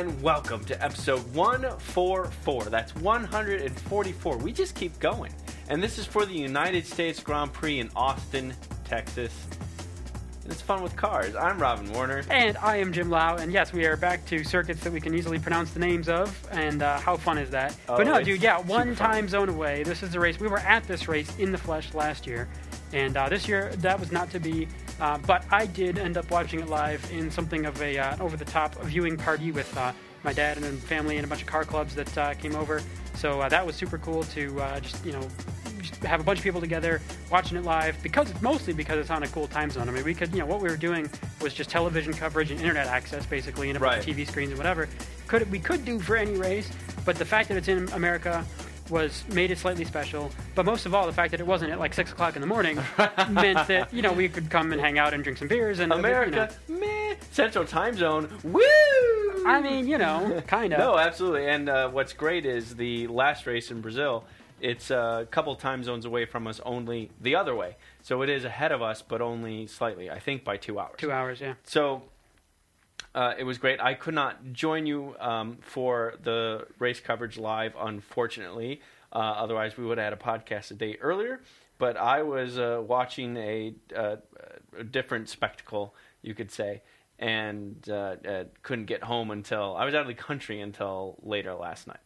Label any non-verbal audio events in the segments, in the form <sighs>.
and welcome to episode 144. That's 144. We just keep going. And this is for the United States Grand Prix in Austin, Texas. And it's fun with cars. I'm Robin Warner. And I am Jim Lau, and yes, we are back to circuits that we can easily pronounce the names of, and uh, how fun is that? Oh, but no, dude, yeah, one fun. time zone away. This is the race. We were at this race in the flesh last year, and uh, this year that was not to be. Uh, but I did end up watching it live in something of a uh, over-the-top viewing party with uh, my dad and family and a bunch of car clubs that uh, came over. So uh, that was super cool to uh, just you know just have a bunch of people together watching it live because it's mostly because it's on a cool time zone. I mean, we could, you know, what we were doing was just television coverage and internet access, basically, and a bunch of Right. TV screens and whatever. Could we could do for any race, but the fact that it's in America was made it slightly special. But most of all, the fact that it wasn't at like six o'clock in the morning <laughs> meant that you know we could come and hang out and drink some beers and you know, America, meh. Central Time Zone, woo! I mean, you know, kind of. No, absolutely. And uh, what's great is the last race in Brazil. It's a couple time zones away from us, only the other way. So it is ahead of us, but only slightly. I think by two hours. Two hours, yeah. So uh, it was great. I could not join you um, for the race coverage live, unfortunately. Uh, otherwise, we would have had a podcast a day earlier. But I was uh, watching a, uh, a different spectacle, you could say, and uh, uh, couldn't get home until I was out of the country until later last night.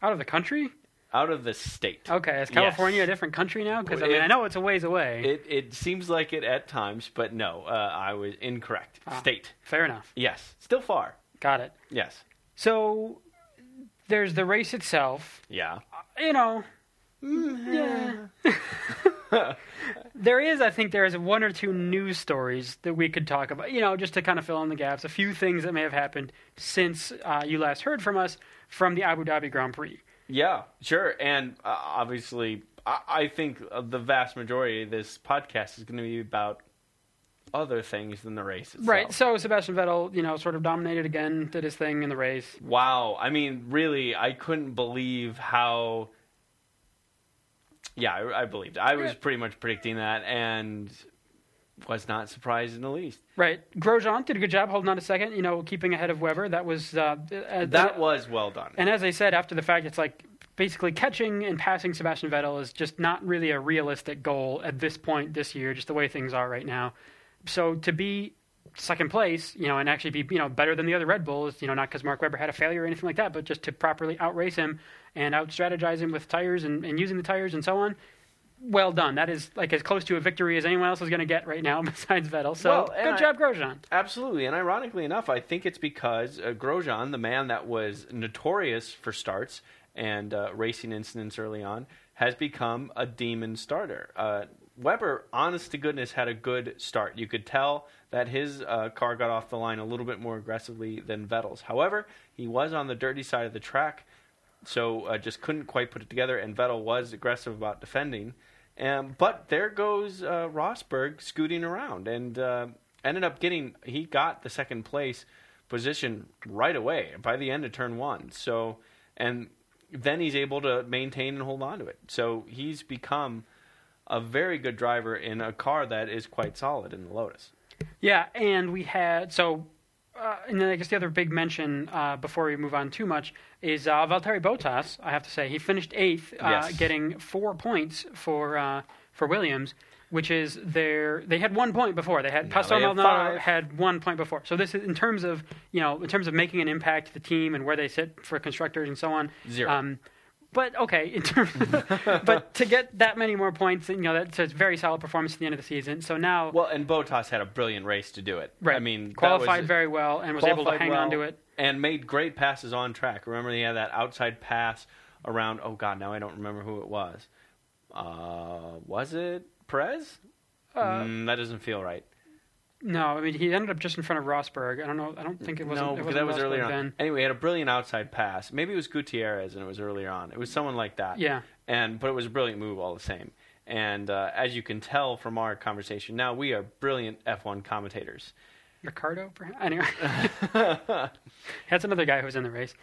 Out of the country? Out of the state. Okay, is Yes. California a different country now? Because I mean, It- I know it's a ways away. It, it seems like it at times, but no, uh, I was incorrect. Ah. State. Fair enough. Yes. Still far. Got it. Yes. So there's the race itself. Yeah. You know, yeah. <laughs> there is, I think, there is one or two news stories that we could talk about. You know, just to kind of fill in the gaps. A few things that may have happened since uh, you last heard from us from the Abu Dhabi Grand Prix. Yeah, sure. And uh, obviously, I, I think uh, the vast majority of this podcast is going to be about other things than the race itself. Right. So Sebastian Vettel, you know, sort of dominated again, did his thing in the race. Wow. I mean, really, I couldn't believe how. Yeah, I, I believed. I was pretty much predicting that and was not surprised in the least. Right. Grosjean did a good job holding on a second, you know, keeping ahead of Webber. That was uh, uh, That was well done. And as I said after the fact, it's like basically catching and passing Sebastian Vettel is just not really a realistic goal at this point this year, just the way things are right now. So to be second place, you know, and actually be you know better than the other Red Bulls, you know, not because Mark Webber had a failure or anything like that, but just to properly outrace him and out strategize him with tires and, and using the tires and so on. Well done. That is like as close to a victory as anyone else is going to get right now <laughs> besides Vettel. So Well, good I- job, Grosjean. Absolutely, and ironically enough, I think it's because uh, Grosjean, the man that was notorious for starts and uh, racing incidents early on, has become a demon starter. Uh, Webber, honest to goodness, had a good start. You could tell that his uh, car got off the line a little bit more aggressively than Vettel's. However, he was on the dirty side of the track, so uh, just couldn't quite put it together. And Vettel was aggressive about defending. Um, but there goes uh, Rosberg scooting around and uh, ended up getting he got the second place position right away by the end of turn one. So and then he's able to maintain and hold on to it. So he's become a very good driver in a car that is quite solid in the Lotus. Yeah, and we had so, uh, and then I guess the other big mention uh, before we move on too much is uh, Valtteri Bottas. I have to say he finished eighth, uh, Yes. getting four points for uh, for Williams, which is their they had one point before. They had Now Pastor they Maldonado had one point before. So this is in terms of you know in terms of making an impact to the team and where they sit for constructors and so on. Zero. Um, but okay, in terms, <laughs> but to get that many more points, you know, that's a very solid performance at the end of the season. So now, Well, and Bottas had a brilliant race to do it. right, I mean, qualified was- very well and was able to hang well on to it. and made great passes on track. Remember, he had that outside pass around. Oh God, now I don't remember who it was. Uh, was it Perez? Uh, Mm, that doesn't feel right. No, I mean he ended up just in front of Rosberg. I don't know. I don't think it was. no, it that was Rosberg earlier on. then. Anyway, he had a brilliant outside pass. Maybe it was Gutierrez, and it was earlier on. It was someone like that. Yeah, And but it was a brilliant move all the same. And uh, as you can tell from our conversation, now we are brilliant F1 commentators. Ricciardo. Perhaps? Anyway, <laughs> that's another guy who was in the race.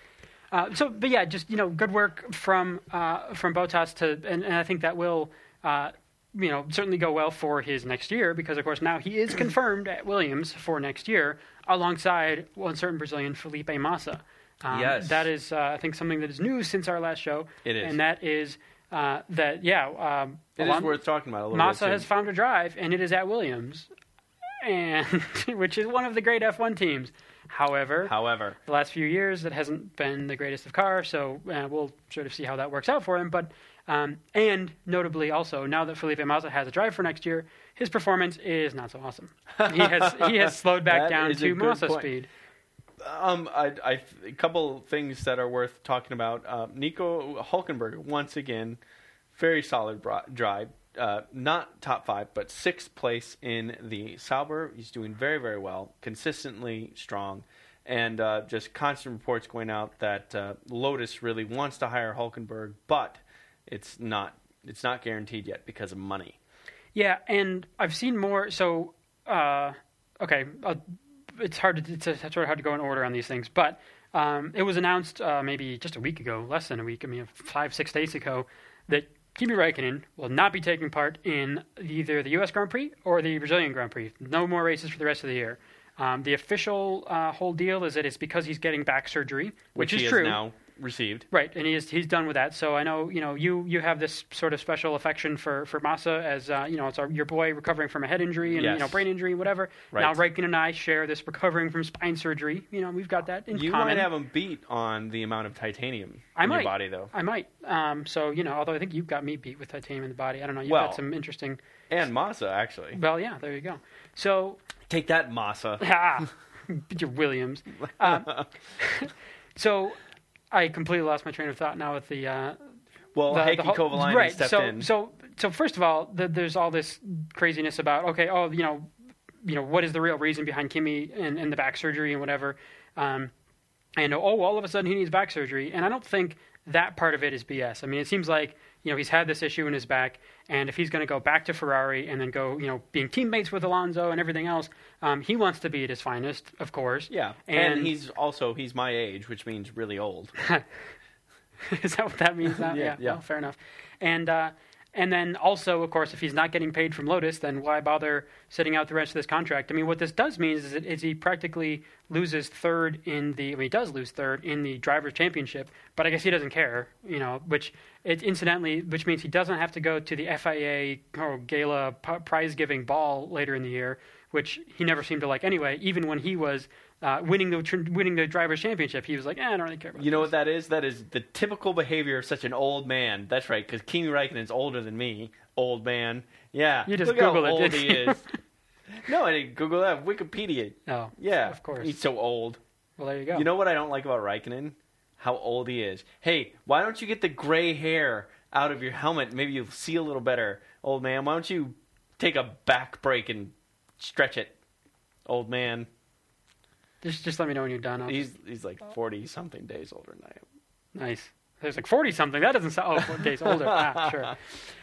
Uh, so, but yeah, just you know, good work from uh, from Bottas to, and, and I think that will uh, you know, certainly go well for his next year because, of course, now he is <clears throat> confirmed at Williams for next year alongside one certain Brazilian Felipe Massa. Um, Yes. that is, uh, I think, something that is new since our last show. It is. and that is uh, that yeah, um, It is worth talking about a little Massa has found a drive, and it is at Williams, and <laughs> which is one of the great F1 teams. However, However, the last few years it hasn't been the greatest of cars, so uh, we'll sort of see how that works out for him. But um, and notably also now that Felipe Massa has a drive for next year, his performance is not so awesome. He has he has <laughs> slowed back down to Massa point. speed. Um, I, I, a couple things that are worth talking about. Uh, Nico Hulkenberg, once again, very solid bro- drive. Uh, not top five, but sixth place in the Sauber. He's doing very, very well, consistently strong, and uh, just constant reports going out that uh, Lotus really wants to hire Hulkenberg, but it's not. It's not guaranteed yet because of money. Yeah, and I've seen more. So, uh, okay, uh, it's hard to it's, it's sort of hard to go in order on these things, but um, it was announced uh, maybe just a week ago, less than a week. I mean, five six days ago, that Kimi Räikkönen will not be taking part in either the U.S. Grand Prix or the Brazilian Grand Prix. No more races for the rest of the year. Um, the official uh, whole deal is that it's because he's getting back surgery, which, he is true. Received. Right, and he's he's done with that. So I know you know you you have this sort of special affection for for Massa as uh, you know it's our, your boy recovering from a head injury and Yes. you know brain injury whatever. Right. Now Raikkonen and I share this recovering from spine surgery. You know we've got that in You common. might have him beat on the amount of titanium I in might. your body, though, I might. Um, so you know, although I think you've got me beat with titanium in the body. I don't know. You've Well- got some interesting. and Massa actually. Well, yeah, there you go. So Take that, Massa. <laughs> ah, <laughs> Williams. <laughs> Um, so I completely lost my train of thought now with the uh, Well, the- Heikki the whole- Kovalainen right. stepped so, in. So, so first of all, the, there's all this craziness about okay, oh, you know, you know, what is the real reason behind Kimi and, and the back surgery and whatever, um, and oh, all of a sudden he needs back surgery, and I don't think that part of it is BS. I mean, it seems like you know he's had this issue in his back, and if he's going to go back to Ferrari and then go, you know, being teammates with Alonso and everything else, um, he wants to be at his finest, of course. yeah, and, and, he's also he's my age, which means really old. <laughs> Is that what that means? Now? Yeah, <laughs> yeah, yeah. Well, fair enough. And uh, and then also, of course, if he's not getting paid from Lotus, then why bother sitting out the rest of this contract? I mean, what this does mean is, that, is he practically loses third in the. I mean, he does lose third in the drivers' championship, but I guess he doesn't care. You know, which it incidentally, which means he doesn't have to go to the FIA or gala p- prize giving ball later in the year, which he never seemed to like anyway. Even when he was. Uh, winning the tr- winning the drivers' championship, he was like, eh, "I don't really care about." You know what that is? That is the typical behavior of such an old man. That's right, because Kimi Räikkönen's older than me. Old man. Yeah. You just Look how it, old he is. <laughs> no, I didn't Google that. Wikipedia. Oh, Yeah, of course. He's so old. Well, there you go. You know what I don't like about Raikkonen? How old he is. Hey, why don't you get the gray hair out of your helmet? Maybe you'll see a little better, old man. Why don't you take a back break and stretch it, old man? Just just let me know when you're done. I'll He's he's like forty something days older than I am. nice. There's like 40 something. That doesn't sound. Oh, four days older. ah, <laughs> sure.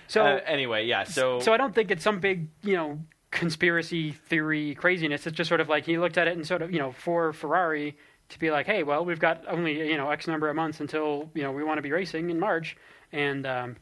So Uh, anyway, yeah. So so I don't think it's some big you know conspiracy theory craziness. It's just sort of like he looked at it and sort of you know for Ferrari to be like, hey, well, we've got only you know X number of months until you know we want to be racing in March, and um,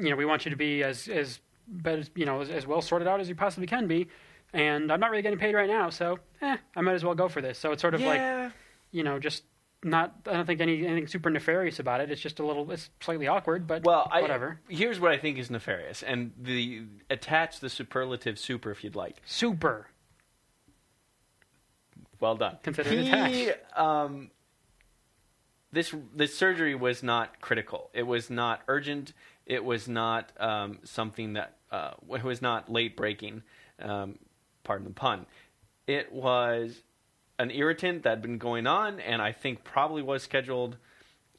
you know we want you to be as as but you know as, as well sorted out as you possibly can be. And I'm not really getting paid right now, so eh, I might as well go for this. So it's sort of like you know, just not. I don't think any anything super nefarious about it. It's just a little. It's slightly awkward, but Well, I, whatever. Here's what I think is nefarious, and the attach the superlative super if you'd like. Super. Well done. Consider it he, attached. um, this this surgery was not critical. It was not urgent. It was not um, something that uh, it was not late breaking. Um, pardon the pun. It was an irritant that had been going on, and I think probably was scheduled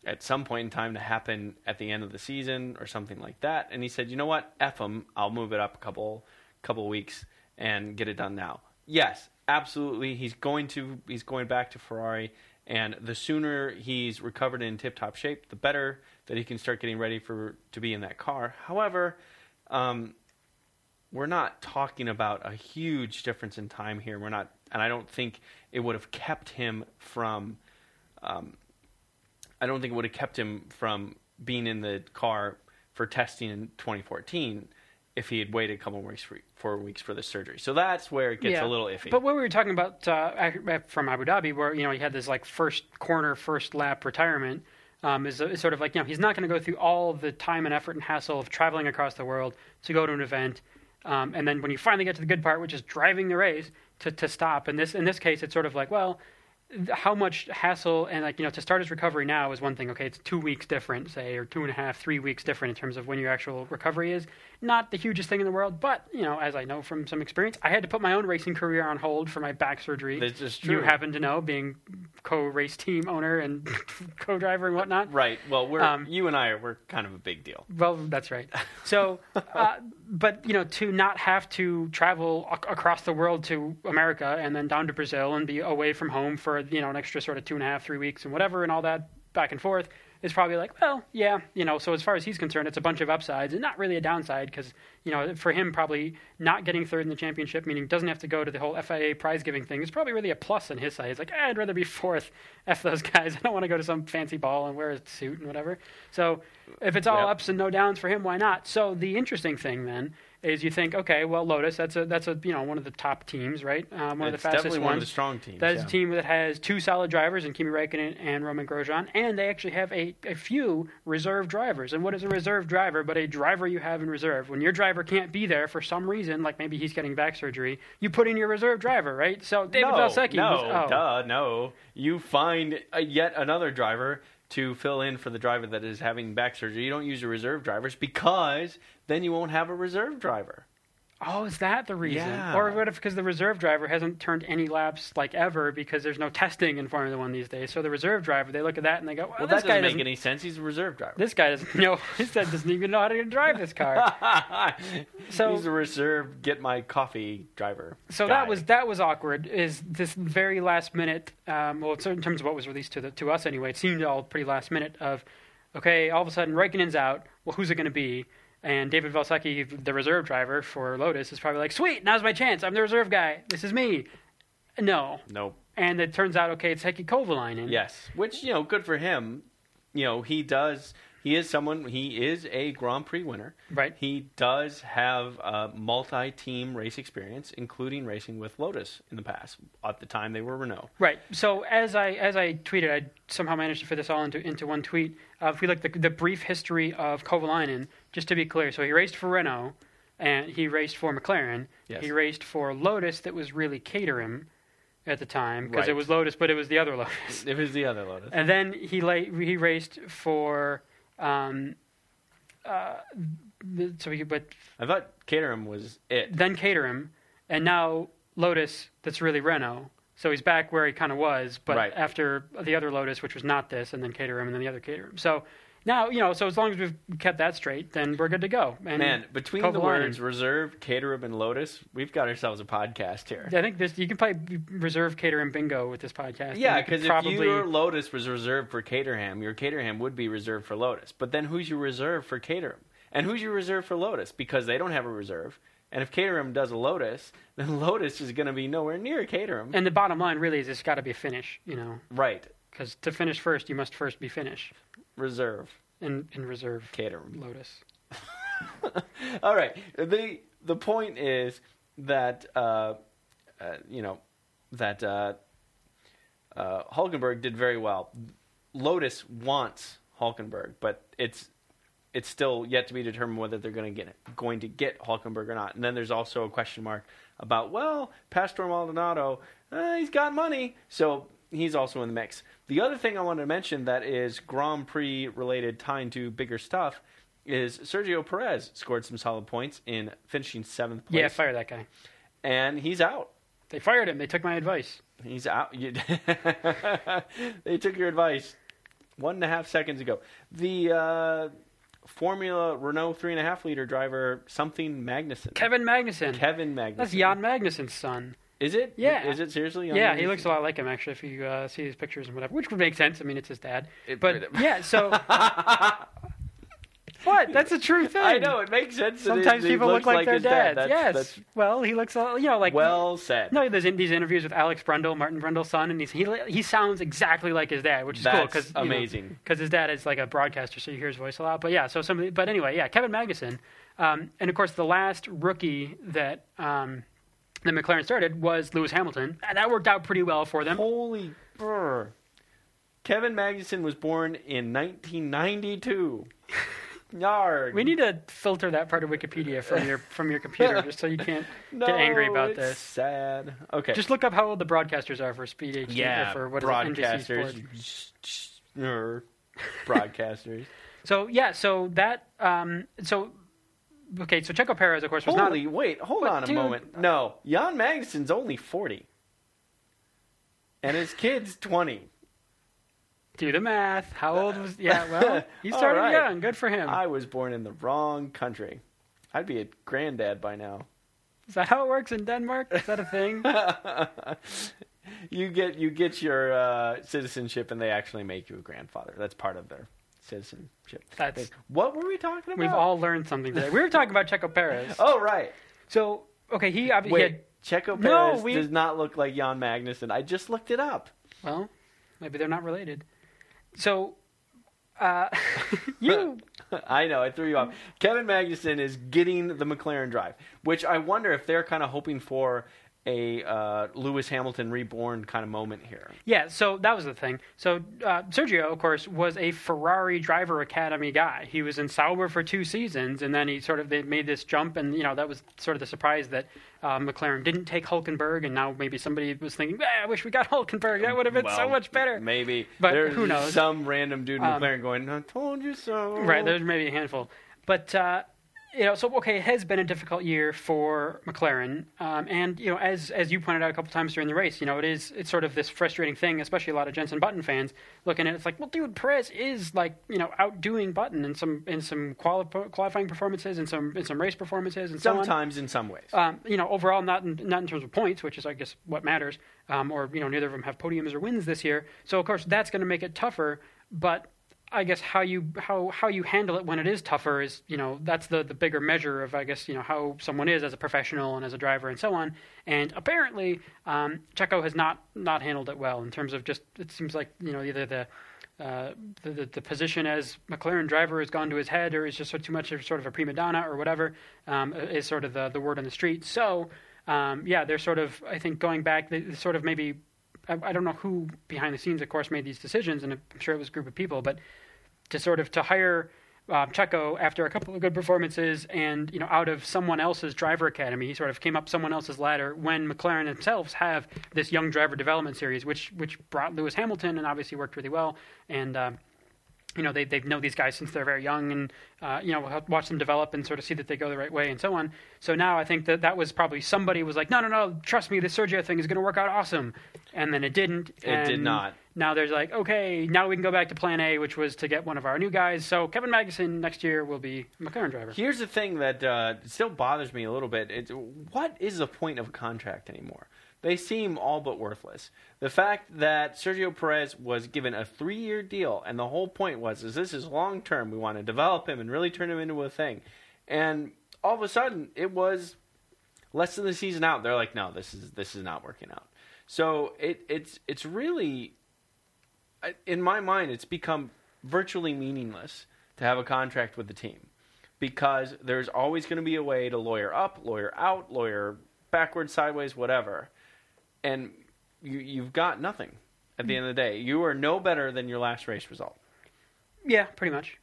at some point in time to happen at the end of the season or something like that. And he said, "You know what? F him. I'll move it up a couple couple weeks and get it done now." Yes, absolutely. He's going to he's going back to Ferrari, and the sooner he's recovered in tip top shape, the better that he can start getting ready for to be in that car. However, um, we're not talking about a huge difference in time here. We're not, and I don't think it would have kept him from. Um, I don't think it would have kept him from being in the car for testing in 2014. if he had waited a couple of weeks for, four weeks for the surgery. So that's where it gets Yeah. a little iffy. But what we were talking about uh, from Abu Dhabi, where you know he had this like first corner, first lap retirement, um, is, is sort of like you know he's not going to go through all the time and effort and hassle of traveling across the world to go to an event, um, and then when you finally get to the good part, which is driving the race, to to stop. In this in this case, it's sort of like well. How much hassle and like you know to start his recovery now is one thing. Okay, it's two weeks different, say, or two and a half, three weeks different in terms of when your actual recovery is. Not the hugest thing in the world, but you know, as I know from some experience, I had to put my own racing career on hold for my back surgery. This is You happen to know, being co-race team owner and <laughs> co-driver and whatnot. right. Well, we're Um, you and I are we're kind of a big deal. Well, that's right. So, <laughs> uh, but you know, to not have to travel ac- across the world to America and then down to Brazil and be away from home for you know an extra sort of two and a half, three weeks and whatever and all that back and forth is probably like, well, yeah, you know. So as far as he's concerned, it's a bunch of upsides and not really a downside because you know for him probably not getting third in the championship, meaning doesn't have to go to the whole FIA prize giving thing, is probably really a plus on his side. He's like, eh, I'd rather be fourth. F those guys. <laughs> I don't want to go to some fancy ball and wear a suit and whatever. So if it's all Yep. ups and no downs for him, why not? So the interesting thing then is you think, okay, well, Lotus, that's a that's a you know one of the top teams, right? Um, one it's of the fastest definitely ones. one of the strong teams. That is yeah. a team that has two solid drivers in Kimi Räikkönen and Romain Grosjean, and they actually have a, a few reserve drivers. And what is a reserve driver but a driver you have in reserve? When your driver can't be there for some reason, like maybe he's getting back surgery, you put in your reserve driver, right? So David no, Valsecchi no, was oh, duh, no. You find a, yet another driver to fill in for the driver that is having back surgery. You don't use your reserve drivers because then you won't have a reserve driver. Oh, is that the reason? Yeah. Or what if because the reserve driver hasn't turned any laps like ever because there's no testing in Formula One these days? So the reserve driver, they look at that and they go, "Well, Well, that guy doesn't make any sense. He's a reserve driver. This guy doesn't <laughs> know. <laughs> This guy doesn't even know how to drive this car." <laughs> So- he's a reserve get my coffee driver. So guy. that was that was awkward. Is this very last minute? Um, well, in terms of what was released to the, to us anyway, it seemed all pretty last minute. Of okay, all of a sudden Raikkonen's out. Well, who's it going to be? And David Valsecchi, the reserve driver for Lotus, is probably like, "Sweet, now's my chance. I'm the reserve guy. This is me." No, nope. and it turns out okay, it's Heikki Kovalainen. Yes, which you know, good for him. You know, he does. He is someone. He is a Grand Prix winner. right. He does have uh, multi-team race experience, including racing with Lotus in the past. At the time, they were Renault. Right. So as I as I tweeted, I somehow managed to fit this all into into one tweet. Uh, if we look at the, the brief history of Kovalainen, just to be clear, so he raced for Renault, and he raced for McLaren. Yes. He raced for Lotus, that was really Caterham at the time because it was Lotus, but it was the other Lotus. It was the other Lotus. and then he la- he raced for. Um, uh, so he, but I thought Caterham was it. then Caterham, and now Lotus, that's really Renault. So he's back where he kind of was, but Right. after the other Lotus, which was not this, and then Caterham, and then the other Caterham. So now, you know, so as long as we've kept that straight, then we're good to go. And Man, between the words reserve, Caterham, and Lotus, we've got ourselves a podcast here. I think this you can probably reserve Caterham bingo with this podcast. Yeah, because if probably your Lotus was reserved for Caterham, your Caterham would be reserved for Lotus. But then who's your reserve for Caterham? And who's your reserve for Lotus? Because they don't have a reserve. And if Caterham does a Lotus, <laughs> then Lotus is going to be nowhere near Caterham. and the bottom line really is it's got to be a finish, you know, right. because to finish first, you must first be finish Reserve in in reserve Caterham. Lotus. <laughs> All right. The the point is that uh, uh, you know that uh, uh, Hulkenberg did very well. Lotus wants Hulkenberg, but it's it's still yet to be determined whether they're going to get going to get Hulkenberg or not. And then there's also a question mark about well, Pastor Maldonado, uh, he's got money, so he's also in the mix. The other thing I wanted to mention that is Grand Prix related, tying to bigger stuff, is Sergio Perez scored some solid points in finishing seventh place. Yeah, fire that guy. and he's out. They fired him. They took my advice. He's out. <laughs> They took your advice one and a half seconds ago. The uh, Formula Renault three and a half liter driver, something Magnussen. Kevin Magnussen. Kevin Magnussen. That's Jan Magnussen's son. Is it? Yeah. Is it seriously? Yeah, he looks a lot like him actually. If you uh, see his pictures and whatever, which would make sense. I mean, it's his dad. It- But yeah, so <laughs> what? That's a true thing. I know it makes sense. Sometimes he people look like, their his dad. That's, yes. That's well, he looks, uh, you know, like well said. No, there's in these interviews with Alex Brundle, Martin Brundle's son, and he's, he he sounds exactly like his dad, which is cool That's because amazing. Because his dad is like a broadcaster, so you hear his voice a lot. But yeah, so somebody. But anyway, yeah, Kevin Magnussen. Um, and of course, the last rookie that um, that McLaren started was Lewis Hamilton. And that worked out pretty well for them. Holy brr. Kevin Magnussen was born in 1992. <laughs> Yarg. We need to filter that part of Wikipedia from your from your computer, just so you can't no, <laughs> get angry about it's this. Sad. Okay. Just look up how old the broadcasters are for Speed HD yeah, or for what is it, NBC Sports. broadcasters. er, broadcasters. <laughs> So yeah, so that um, so okay, so Checo Perez, of course, was Holy, not. wait, hold on a dude- moment. No, Jan Magnussen's only 40. And his kid's 20. Do the math. How old was? Yeah, <laughs> well, he started right. young. Good for him. I was born in the wrong country. I'd be a granddad by now. Is that how it works in Denmark? Is that a thing? <laughs> you get you get your uh, citizenship, and they actually make you a grandfather. That's part of their citizenship. That's What were we talking about? we've all learned something today. We were talking about Checo Perez. <laughs> Oh right. So okay, he obviously Wait, had Checo No, Perez we- does not look like Jan Magnussen. I just looked it up. well, maybe they're not related. So, uh, <laughs> you <laughs> I know, I threw you off. Kevin Magnussen is getting the McLaren drive, which I wonder if they're kind of hoping for a uh, Lewis Hamilton reborn kind of moment here. Yeah, so that was the thing. So uh, Sergio, of course, was a Ferrari driver academy guy. He was in Sauber for two seasons, and then he sort of they made this jump, and you know that was sort of the surprise that uh, McLaren didn't take Hulkenberg, and now maybe somebody was thinking, "Ah, "I wish we got Hulkenberg. That would have been so much better." Maybe. But There's who knows? Some random dude in Um, McLaren going, I told you so. Right, there's maybe a handful, but uh, you know, so okay, it has been a difficult year for McLaren, um, and you know, as as you pointed out a couple times during the race, you know, it is it's sort of this frustrating thing, especially a lot of Jenson Button fans looking at it, it's like, well, dude, Perez is like you know outdoing Button in some in some quali- qualifying performances and some in some race performances and so on. Sometimes in some ways. Um, you know, overall, not in, not in terms of points, which is, I guess, what matters. Um, or you know, neither of them have podiums or wins this year. So of course, that's going to make it tougher. But I guess how you how how you handle it when it is tougher is you know that's the the bigger measure of I guess you know how someone is as a professional and as a driver and so on. And apparently, um, Checo has not not handled it well in terms of just it seems like you know either the uh, the, the, the position as McLaren driver has gone to his head, or is just sort of too much of sort of a prima donna, or whatever, um, is sort of the, the word on the street. So, um, yeah, they're sort of, I think, going back, they, sort of maybe, I, I don't know who behind the scenes, of course, made these decisions, and I'm sure it was a group of people, but to sort of to hire um, Checo after a couple of good performances and you know out of someone else's driver academy, he sort of came up someone else's ladder when McLaren themselves have this young driver development series, which which brought Lewis Hamilton and obviously worked really well. And um, you know they they know these guys since they're very young and uh, you know watch them develop and sort of see that they go the right way and so on. So now I think that that was probably somebody was like, no no no, trust me, this Sergio thing is going to work out awesome, and then it didn't. It did not. Now there's like, okay, now we can go back to Plan A, which was to get one of our new guys. So Kevin Magnussen next year will be McLaren driver. Here's the thing that uh, still bothers me a little bit. It's, what is the point of a contract anymore? They seem all but worthless. The fact that Sergio Perez was given a three-year deal, and the whole point was, is this is long term. We want to develop him and really turn him into a thing. And all of a sudden, it was less than the season out. They're like, no, this is this is not working out. So it, it's it's really, in my mind, it's become virtually meaningless to have a contract with the team because there's always going to be a way to lawyer up, lawyer out, lawyer backwards, sideways, whatever, and you, you've got nothing at the end of the day. You are no better than your last race result. Yeah, pretty much.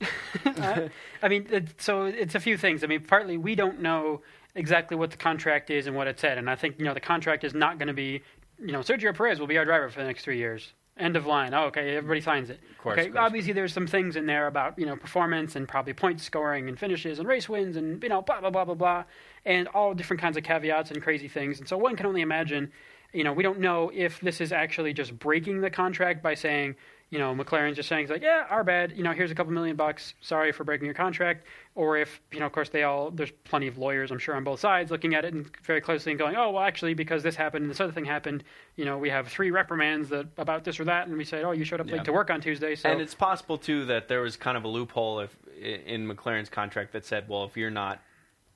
<laughs> Uh, I mean, it, so it's a few things. I mean, partly we don't know exactly what the contract is and what it said, and I think you know the contract is not going to be, you know, Sergio Perez will be our driver for the next three years. End of line. Oh, okay, everybody signs it. Of course, okay, of course. obviously there's some things in there about you know performance and probably point scoring and finishes and race wins and you know blah blah blah blah blah, and all different kinds of caveats and crazy things. And so one can only imagine. You know, we don't know if this is actually just breaking the contract by saying, you know, McLaren's just saying, like, yeah, our bad. You know, here's a couple million bucks. Sorry for breaking your contract. Or if, you know, of course, they all, there's plenty of lawyers, I'm sure, on both sides looking at it and very closely and going, oh, well, actually, because this happened and this other thing happened, you know, we have three reprimands that about this or that. And we said, oh, you showed up Yeah. late to work on Tuesday. So, And it's possible too that there was kind of a loophole if in McLaren's contract that said, well, if you're not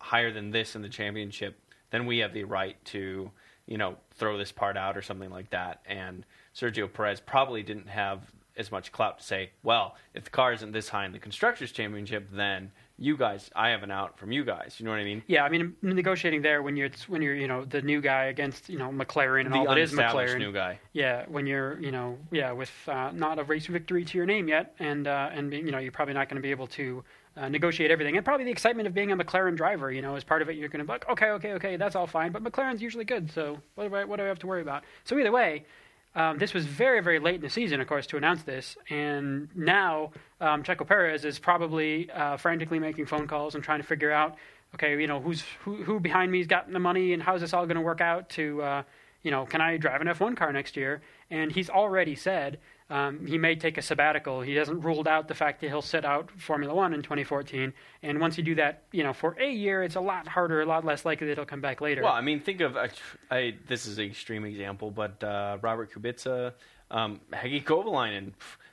higher than this in the championship, then we have the right to, you know, throw this part out or something like that. And Sergio Perez probably didn't have as much clout to say, well, if the car isn't this high in the constructors championship, then you guys, I have an out from you guys. You know what I mean? Yeah, I mean negotiating there when you're when you're you know the new guy against you know McLaren and the all that is McLaren. new guy. Yeah, when you're you know yeah with uh, not a race victory to your name yet, and uh, and you know you're probably not going to be able to uh, negotiate everything, and probably the excitement of being a McLaren driver, you know, as part of it, you're going to be like, okay, okay, okay, that's all fine, but McLaren's usually good, so what do I what do I have to worry about? So either way. Um, this was very, very late in the season, of course, to announce this, and now um, Checo Perez is probably uh, frantically making phone calls and trying to figure out, okay, you know, who's who, who behind me's got the money, and how's this all going to work out? To, uh, you know, can I drive an F1 car next year? And he's already said um, he may take a sabbatical. He hasn't ruled out the fact that he'll sit out Formula One in 2014. And once you do that, you know, for a year, it's a lot harder, a lot less likely that he'll come back later. Well, I mean, think of uh, I, this is an extreme example, but uh, Robert Kubica, um, Kovalainen.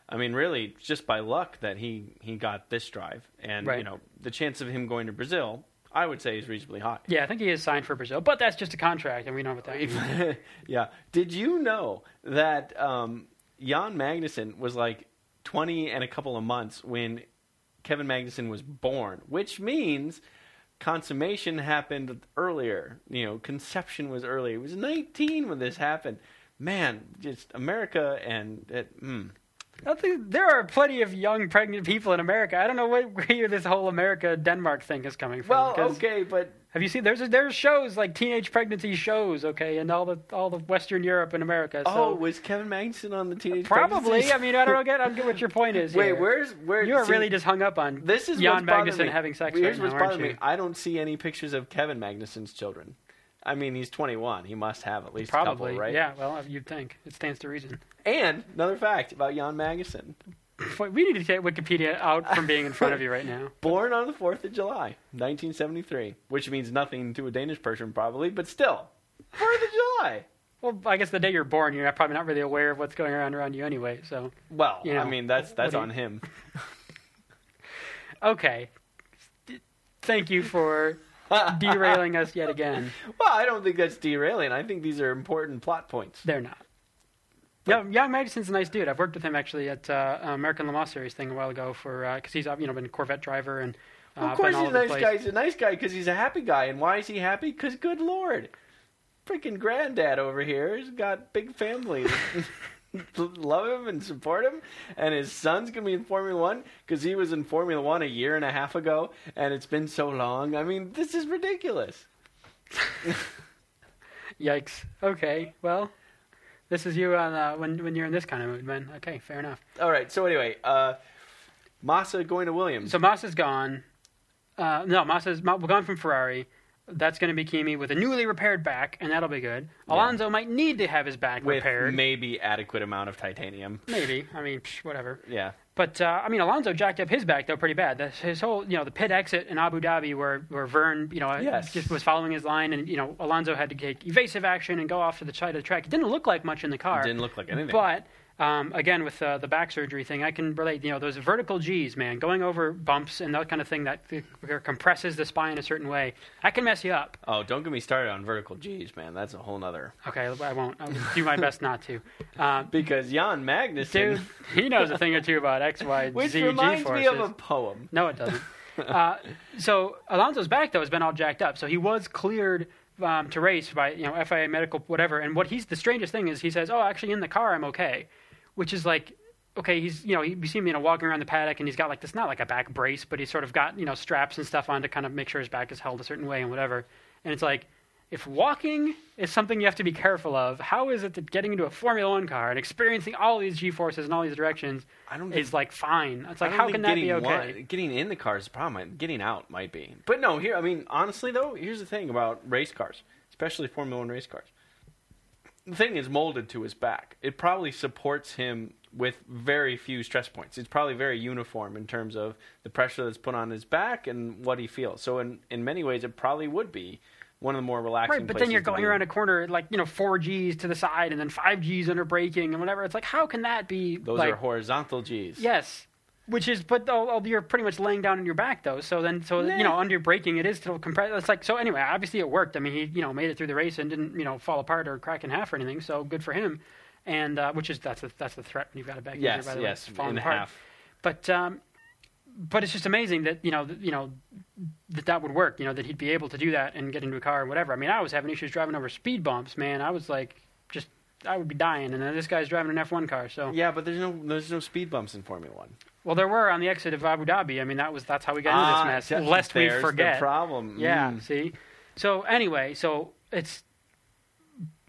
I mean, really, just by luck that he he got this drive, and Right. you know, the chance of him going to Brazil, I would say, is reasonably high. yeah, I think he is signed for Brazil, but that's just a contract, and we know what that means. <laughs> yeah. Did you know that um, Jan Magnussen was like 20 and a couple of months when Kevin Magnussen was born, which means consummation happened earlier. You know, conception was early. It was 19 when this happened. Man, just America and it, mm. I think there are plenty of young pregnant people in America. I don't know <laughs> where, this whole America Denmark thing is coming from. well, okay, but Have you seen? There's there's shows like teenage pregnancy shows, okay, and all the all the Western Europe and America. So oh, was Kevin Magnussen on the teenage pregnancy? probably. I mean, I don't get. I don't get what your point is. <laughs> Wait, here. where's where? You are see, really just hung up on This is Jan what's bothering Magnussen me. having sex Here's right what's now, bothering me. I don't see any pictures of Kevin Magnussen's children. I mean, he's 21. He must have at least Probably, couple, right? yeah. Well, you'd think it stands to reason. And another fact about Jan Magnussen: Wait, We need to take Wikipedia out from being in front of you right now. <laughs> born on the 4th of July, 1973, which means nothing to a Danish person probably, but still, 4th of July. Well, I guess the day you're born, you're probably not really aware of what's going on around you anyway. So, Well, You know, I mean, that's that's on him. <laughs> okay. Thank you for derailing us yet again. <laughs> Well, I don't think that's derailing. I think these are important plot points. They're not. Yeah, Jan Magnussen's a nice dude. I've worked with him actually at uh, American Le Mans Series thing a while ago for because he's uh, you know been a Corvette driver and uh, Well, of course, he's a nice place. guy. He's a nice guy because he's a happy guy. And why is he happy? Because, good lord, freaking granddad over here has got big family. <laughs> Love him and support him, and his son's gonna be in Formula One because he was in Formula One a year and a half ago, and it's been so long. I mean, this is ridiculous. <laughs> Yikes. Okay, well, this is you on uh, when when you're in this kind of mood, man. Okay, fair enough. All right, so anyway, uh, Massa going to Williams. So Massa's gone. Uh, no, Massa's Ma- gone from Ferrari. That's going to be Kimi with a newly repaired back, and that'll be good. Yeah. Alonso might need to have his back with repaired. maybe adequate amount of titanium. Maybe. I mean, psh, whatever. Yeah. But uh, I mean, Alonso jacked up his back though pretty bad. That's his whole, you know, the pit exit in Abu Dhabi, where where Vergne, you know, Yes. just was following his line, and you know, Alonso had to take evasive action and go off to the side of the track. It didn't look like much in the car, It Didn't look like anything. but um, again, with uh, the back surgery thing, I can relate. You know, those vertical G's, man, going over bumps and that kind of thing that uh, compresses the spine a certain way, that can mess you up. oh, don't get me started on vertical G's, man. That's a whole nother. Okay, I won't. I'll do my best not to. Um, <laughs> Because Jan Magnussen. dude, he knows a thing or two about X, Y, <laughs> Which Z, reminds G-forces. me of a poem. No, it doesn't. <laughs> uh, so Alonso's back though has been all jacked up. So he was cleared um, to race by you know FIA medical whatever. And what he's the strangest thing is he says, "Oh, actually in the car I'm okay," which is like. Okay, he's you know you see him you know walking around the paddock and he's got like this not like a back brace but he's sort of got you know straps and stuff on to kind of make sure his back is held a certain way and whatever and it's like if walking is something you have to be careful of how is it that getting into a Formula One car and experiencing all these G forces in all these directions I don't is like fine it's like how can that be okay one- getting in the car is the problem. Getting out might be. But no, here, I mean, honestly, though, here's the thing about race cars, especially Formula One race cars. The thing is molded to his back. It probably supports him with very few stress points. It's probably very uniform in terms of the pressure that's put on his back and what he feels. So, in, in many ways, it probably would be one of the more relaxing Right, but then you're going around a corner like you know four G's to the side and then five G's under braking and whatever. It's like how can that be? Those like, are horizontal G's. yes, which is but oh, oh, you're pretty much laying down on your back though. So then so Nah. you know under braking it is still compressed. It's like so anyway. Obviously it worked. I mean he you know made it through the race and didn't you know fall apart or crack in half or anything. So good for him. And uh, which is that's the that's the threat when you've got a back injury Yes, by the yes, way, falling in apart. half. But um, but it's just amazing that you know that, you know that that would work. You know that he'd be able to do that and get into a car and whatever. I mean, I was having issues driving over speed bumps, man. I was like, I would be dying, and then this guy's driving an F1 car. So Yeah, but there's no there's no speed bumps in Formula One. well, there were on the exit of Abu Dhabi. I mean, that was that's how we got into this mess. just- Lest we Ah, forget. the problem. Yeah, Mm. see. So anyway, so it's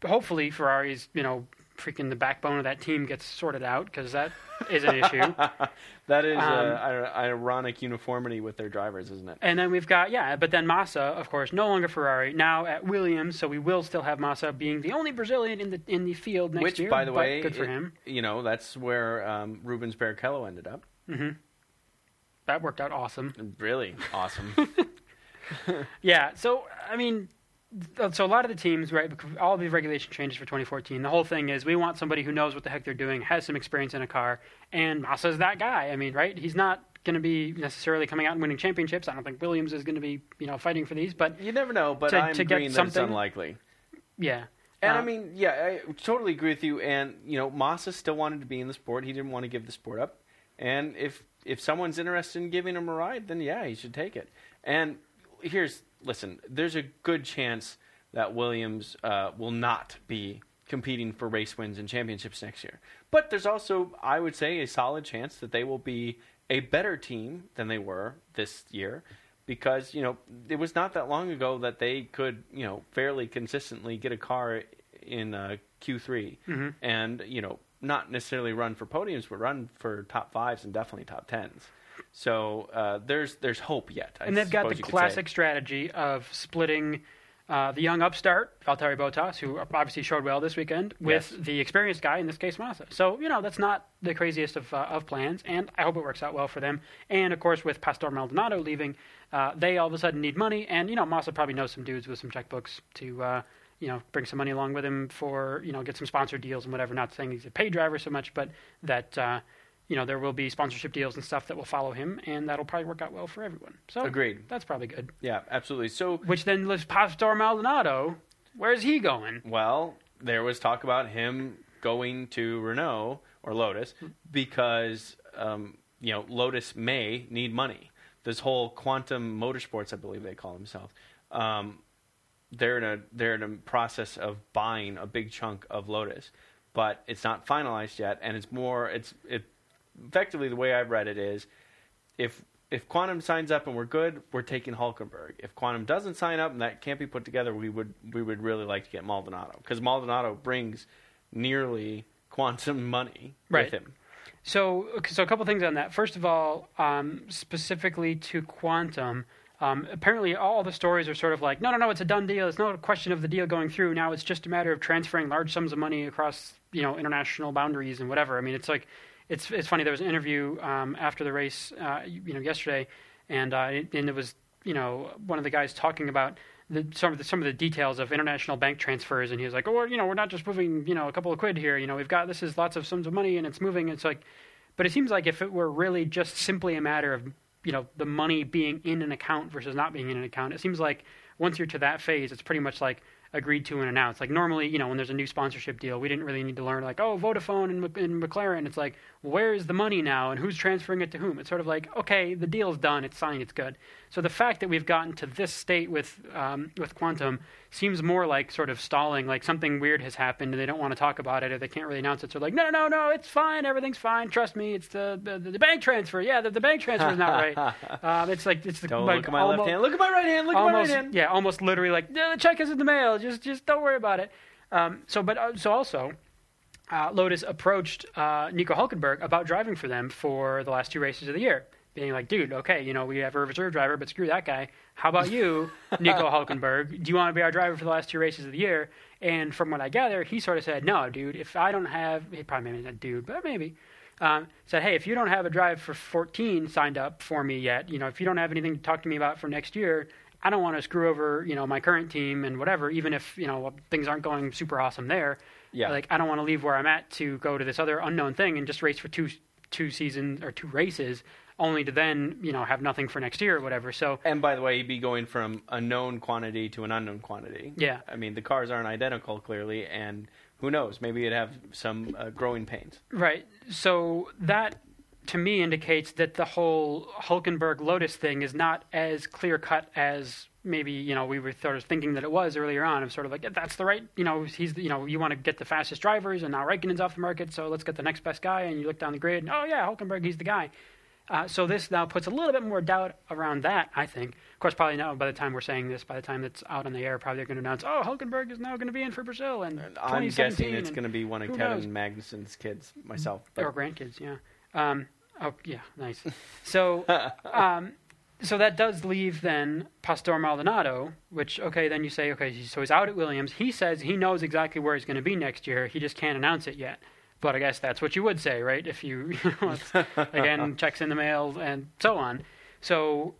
hopefully Ferrari's you know freaking the backbone of that team gets sorted out because that is an issue. <laughs> That is Um, uh, ir- ironic uniformity with their drivers, isn't it? And then we've got yeah, but then Massa, of course, no longer Ferrari, now at Williams. So we will still have Massa being the only Brazilian in the in the field next Which, year. Which, by the way, good for it- him. You know, that's where um, Rubens Barrichello ended up. hmm That worked out awesome. Really awesome. <laughs> Yeah. So I mean, so a lot of the teams, right? All the regulation changes for 2014. The whole thing is we want somebody who knows what the heck they're doing, has some experience in a car, and Massa's that guy. I mean, right? He's not going to be necessarily coming out and winning championships. I don't think Williams is going to be, you know, fighting for these. But you never know, but To- I'm to get agreeing that it's something- unlikely. yeah. And Uh, I mean, yeah, I totally agree with you. And you know, Massa still wanted to be in the sport. He didn't want to give the sport up. And if if someone's interested in giving him a ride, then yeah, he should take it. And here's listen, there's a good chance that Williams uh, will not be competing for race wins and championships next year. But there's also, I would say, a solid chance that they will be a better team than they were this year because you know it was not that long ago that they could you know fairly consistently get a car in uh, Q3 Mhm. and you know not necessarily run for podiums but run for top fives and definitely top tens. So uh, there's there's hope yet. I and they've got the you could say. classic strategy of splitting uh, the young upstart Valtteri Bottas, who obviously showed well this weekend, with Yes. the experienced guy in this case Massa. So you know that's not the craziest of uh, of plans, and I hope it works out well for them. And of course, with Pastor Maldonado leaving, uh, they all of a sudden need money, and you know Massa probably knows some dudes with some checkbooks to. Uh, you know, bring some money along with him for you know get some sponsor deals and whatever. Not saying he's a paid driver so much, but that uh, you know there will be sponsorship deals and stuff that will follow him, and that'll probably work out well for everyone. So Agreed. that's probably good. Yeah, absolutely. So Which then leaves Pastor Maldonado. Where's he going? Well, there was talk about him going to Renault or Lotus because um, you know Lotus may need money. This whole quantum motorsports, I believe they call themselves, um, they're in a they're in a process of buying a big chunk of Lotus, but it's not finalized yet, and it's more it's it effectively the way I've read it is if if Quantum signs up and we're good, we're taking Hulkenberg. If Quantum doesn't sign up and that can't be put together, we would we would really like to get Maldonado because Maldonado brings nearly quantum money Right. with him. So, so a couple things on that. First of all, um, specifically to Quantum, um, apparently all the stories are sort of like, no, no, no, it's a done deal. It's not a question of the deal going through. Now it's just a matter of transferring large sums of money across, you know, international boundaries and whatever. I mean, it's like, it's it's funny. There was an interview um, after the race, uh, you know, yesterday, and uh, and it was, you know, one of the guys talking about. The, some of the some of the details of international bank transfers, and he was like, "Oh, well, you know, we're not just moving, you know, a couple of quid here. You know, we've got this is lots of sums of money, and it's moving. It's like, but it seems like if it were really just simply a matter of, you know, the money being in an account versus not being in an account, it seems like once you're to that phase, it's pretty much like agreed to and announced. Like normally, you know, when there's a new sponsorship deal, we didn't really need to learn like, oh, Vodafone and, and McLaren. It's like, where's the money now and who's transferring it to whom? It's sort of like, okay, the deal's done, it's signed, it's good. So the fact that we've gotten to this state with um, with Quantum seems more like sort of stalling, like something weird has happened and they don't want to talk about it or they can't really announce it. So they're like, no, no, no, no, it's fine, everything's fine. Trust me, it's the the, the bank transfer. Yeah, the, the bank transfer is not right. <laughs> um, it's like it's the, Don't like look at my almo- left hand. Look at my right hand. Look at my right hand. yeah, almost literally like the check is in the mail. Just, just don't worry about it. Um, so, but uh, so also, uh, Lotus approached uh, Nico Hulkenberg about driving for them for the last two races of the year, being like, "Dude, okay, you know we have a reserve driver, but screw that guy. How about you, <laughs> Nico Hulkenberg? Do you want to be our driver for the last two races of the year?" And from what I gather, he sort of said, "No, dude. If I don't have, he probably maybe not dude, but maybe." Um, said, hey, if you don't have a drive for 14 signed up for me yet, you know, if you don't have anything to talk to me about for next year, I don't want to screw over, you know, my current team and whatever, even if, you know, things aren't going super awesome there. Yeah. Like, I don't want to leave where I'm at to go to this other unknown thing and just race for two, two seasons or two races only to then, you know, have nothing for next year or whatever. So, And by the way, he'd be going from a known quantity to an unknown quantity. Yeah. I mean, the cars aren't identical, clearly, and who knows? Maybe it'd have some uh, growing pains. Right. So that to me indicates that the whole Hulkenberg Lotus thing is not as clear cut as maybe you know we were sort of thinking that it was earlier on. Of sort of like yeah, that's the right you know he's you know you want to get the fastest drivers and now Raikkonen's off the market, so let's get the next best guy. And you look down the grid, and, oh yeah, Hulkenberg, he's the guy. Uh, so this now puts a little bit more doubt around that. I think. Of course, probably now by the time we're saying this, by the time it's out on the air, probably they're going to announce, oh, Hulkenberg is now going to be in for Brazil and, And I'm 2017. guessing it's going to be one of Kevin Magnussen's kids, myself. But or grandkids, yeah. Um, oh, yeah, nice. So, <laughs> um, so that does leave then Pastor Maldonado, which okay, then you say okay, so he's out at Williams. He says he knows exactly where he's going to be next year. He just can't announce it yet. But I guess that's what you would say, right? If you, <laughs> you know, <laughs> again, checks in the mail and so on. So,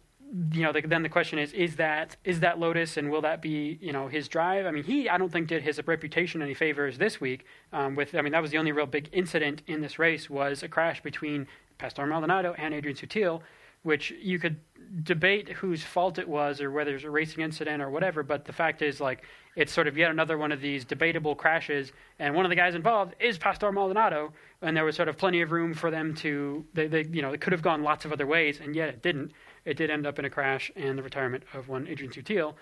you know, the, then the question is: Is that is that Lotus, and will that be you know his drive? I mean, he I don't think did his reputation any favors this week. Um, with I mean, that was the only real big incident in this race was a crash between Pastor Maldonado and Adrian Sutil, which you could debate whose fault it was or whether it's a racing incident or whatever. But the fact is, like, it's sort of yet another one of these debatable crashes, and one of the guys involved is Pastor Maldonado, and there was sort of plenty of room for them to, they, they you know, it could have gone lots of other ways, and yet it didn't. It did end up in a crash and the retirement of one Adrian Sutil.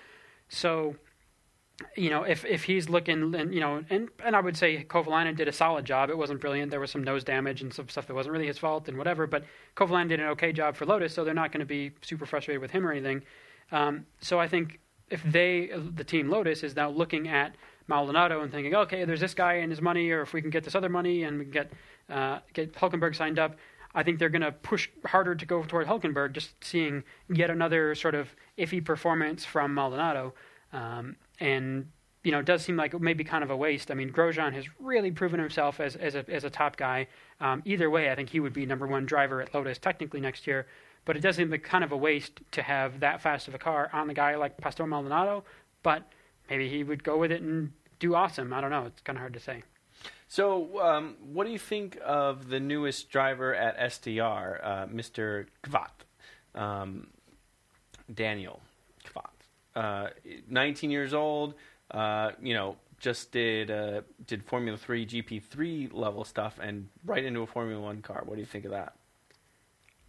So, you know, if if he's looking, and you know, and and I would say Kovalainen did a solid job. It wasn't brilliant. There was some nose damage and some stuff that wasn't really his fault and whatever. But Kovalainen did an okay job for Lotus, so they're not going to be super frustrated with him or anything. Um, so I think if they, the team Lotus, is now looking at Maldonado and thinking, okay, there's this guy and his money, or if we can get this other money and we can get uh, get Hulkenberg signed up, I think they're going to push harder to go toward Hulkenberg, just seeing yet another sort of iffy performance from Maldonado. Um, and you know, it does seem like it may be kind of a waste. I mean, Grosjean has really proven himself as as a as a top guy. Um, either way, I think he would be number one driver at Lotus technically next year. But it does seem like kind of a waste to have that fast of a car on the guy like Pastor Maldonado. But maybe he would go with it and do awesome. I don't know. It's kind of hard to say. So, um, what do you think of the newest driver at STR, uh, Mr. Kvyat? Um, Daniel. Uh, 19 years old, uh, you know, just did uh, did Formula 3 GP3 level stuff and right into a Formula 1 car. What do you think of that?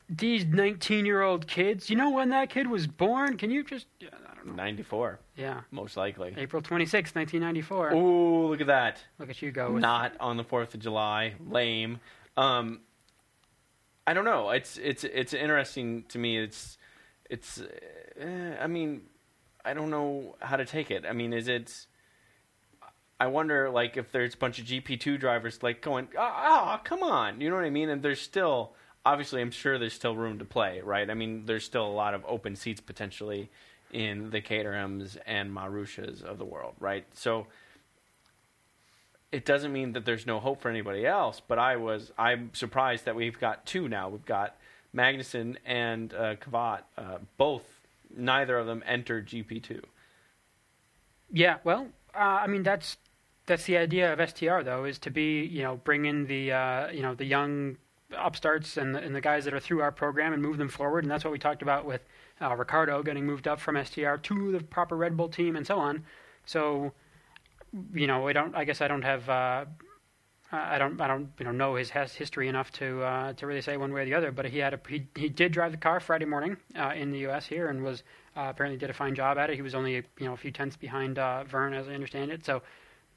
These 19 year old kids, you know when that kid was born? Can you just. I don't know. 94, Yeah. most likely. April 26, 1994. Ooh, look at that. Look at you go. Not on the 4th of July. Lame. Um, I don't know. It's it's it's interesting to me. It's it's. Uh, I mean, I don't know how to take it. I mean, is it? I wonder, like, if there's a bunch of GP two drivers like going, ah, oh, come on, you know what I mean? And there's still, obviously, I'm sure there's still room to play, right? I mean, there's still a lot of open seats potentially in the Caterhams and Marussias of the world, right? So it doesn't mean that there's no hope for anybody else. But I was, I'm surprised that we've got two now. We've got Magnussen and uh, uh, both. Neither of them entered GP two. Yeah, well, uh, I mean that's that's the idea of STR though, is to be you know bring in the uh, you know the young upstarts and the, and the guys that are through our program and move them forward, and that's what we talked about with uh, Ricciardo getting moved up from STR to the proper Red Bull team and so on. So, you know, I don't. I guess I don't have. I don't. I don't. You know, know his history enough to uh, to really say one way or the other. But he had a. He, he did drive the car Friday morning uh, in the U.S. here and was uh, apparently did a fine job at it. He was only you know a few tenths behind uh, Vergne, as I understand it. So,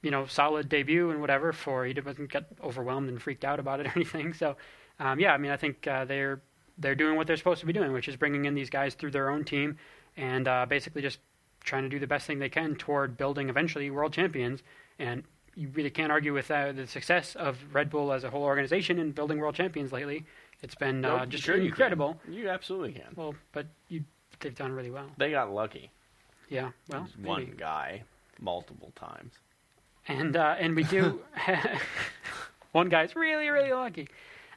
you know, solid debut and whatever. For he wasn't get overwhelmed and freaked out about it <laughs> or anything. So, um, yeah, I mean, I think uh, they're they're doing what they're supposed to be doing, which is bringing in these guys through their own team and uh, basically just trying to do the best thing they can toward building eventually world champions. And you really can't argue with uh, the success of Red Bull as a whole organization in building world champions lately. It's been uh, Nope, just sure incredible. can. You, absolutely can. Well, but you, they've done really well. They got lucky. Yeah, well, one guy, multiple times. and uh, and we do. <laughs> <laughs> one guy's really really lucky,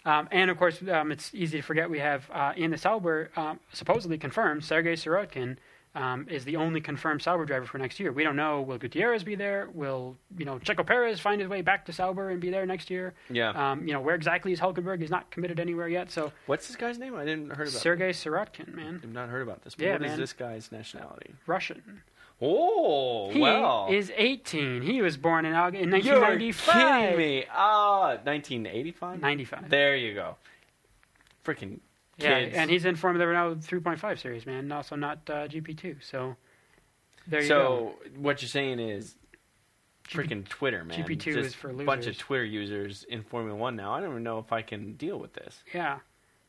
um, and of course um, it's easy to forget we have uh, in the Sauber um, supposedly confirmed Sergei Sirotkin. Um, is the only confirmed Sauber driver for next year. We don't know. Will Gutierrez be there? Will you know Checo Perez find his way back to Sauber and be there next year? Yeah. Um, you know where exactly is Hulkenberg? He's not committed anywhere yet. So What's this guy's name? I didn't heard about. Sergei Sirotkin, man, I've not heard about this. But Yeah, what is man. this guy's nationality? Russian. Oh, He well. is 18. He was born in August in You're kidding me. Ah, 1985? 95. There you go. freaking Yeah, kids. and he's in Formula Renault 3.5 series, man. and Also not uh, GP2. So there you so what you're saying is GP freaking Twitter, man. GP2 Just is for a bunch of. Twitter users in Formula One now. I don't even know if I can deal with this. Yeah.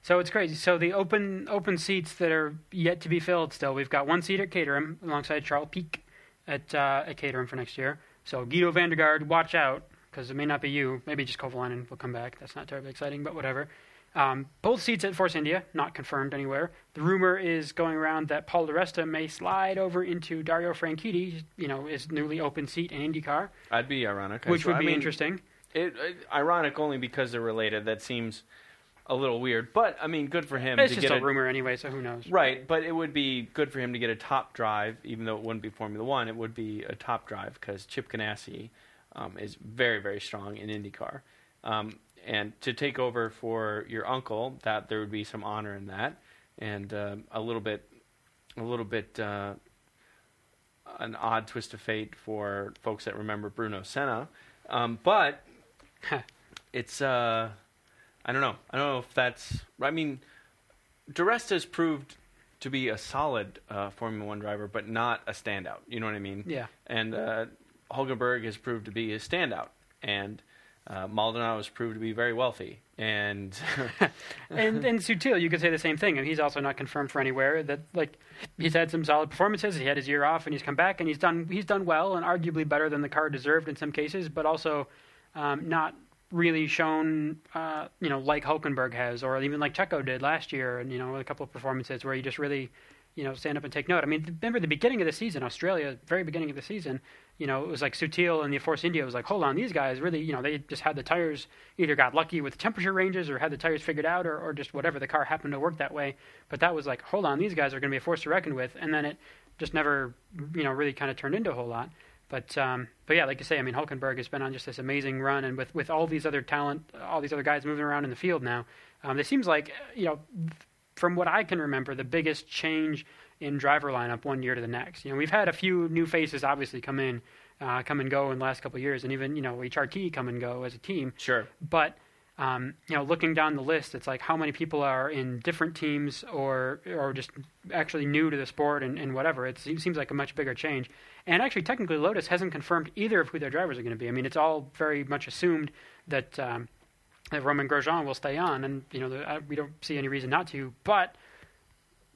So it's crazy. So the open open seats that are yet to be filled still, we've got one seat at Caterham alongside Charles Pic at uh, at Caterham for next year. So Giedo van der Garde, watch out because it may not be you. Maybe just Kovalainen will come back. That's not terribly exciting, but whatever. Um, both seats at Force India, not confirmed anywhere. The rumor is going around that Paul Di Resta may slide over into Dario Franchitti, you know, his newly open seat in IndyCar, I'd be ironic. which would I be mean, interesting. It, it, ironic only because they're related. That seems a little weird, but I mean, good for him It's to just get a rumor anyway, so who knows? Right, but it would be good for him to get a top drive, even though it wouldn't be Formula One. It would be a top drive because Chip Ganassi um, is very, very strong in IndyCar. Um, and to take over for your uncle, that there would be some honor in that, and um a little bit, a little bit, uh, an odd twist of fate for folks that remember Bruno Senna. Um, but <laughs> it's, uh, I don't know. I don't know if that's. I mean, Di Resta's proved to be a solid uh, Formula One driver, but not a standout. You know what I mean? Yeah. And uh, Hulkenberg has proved to be a standout, and uh, Maldonado has proved to be very wealthy. And <laughs> and and Sutil, you could say the same thing. And he's also not confirmed for anywhere. That like he's had some solid performances. He had his year off, and he's come back, and he's done he's done well, and arguably better than the car deserved in some cases, but also um, not really shown, uh, you know, like Hulkenberg has, or even like Checo did last year, and you know, a couple of performances where you just really, you know, stand up and take note. I mean, remember the beginning of the season, Australia, very beginning of the season, you know, it was like Sutil and the Force India was like, hold on, these guys really, you know, they just had the tires either got lucky with temperature ranges or had the tires figured out or, or just whatever. The car happened to work that way. But that was like, hold on, these guys are going to be a force to reckon with. And then it just never, you know, really kind of turned into a whole lot. But um, but yeah, like you say, I mean, Hulkenberg has been on just this amazing run, and with, with all these other talent, all these other guys moving around in the field now, um, it seems like you know, from what I can remember, the biggest change in driver lineup one year to the next. You know, we've had a few new faces obviously come in, uh, come and go in the last couple of years, and even you know HRT come and go as a team. sure, But um, you know, looking down the list, it's like how many people are in different teams or or just actually new to the sport and, and whatever. It seems like a much bigger change. And actually, technically, Lotus hasn't confirmed either of who their drivers are going to be. I mean, it's all very much assumed that um, that Romain Grosjean will stay on, and you know, the, uh, we don't see any reason not to. But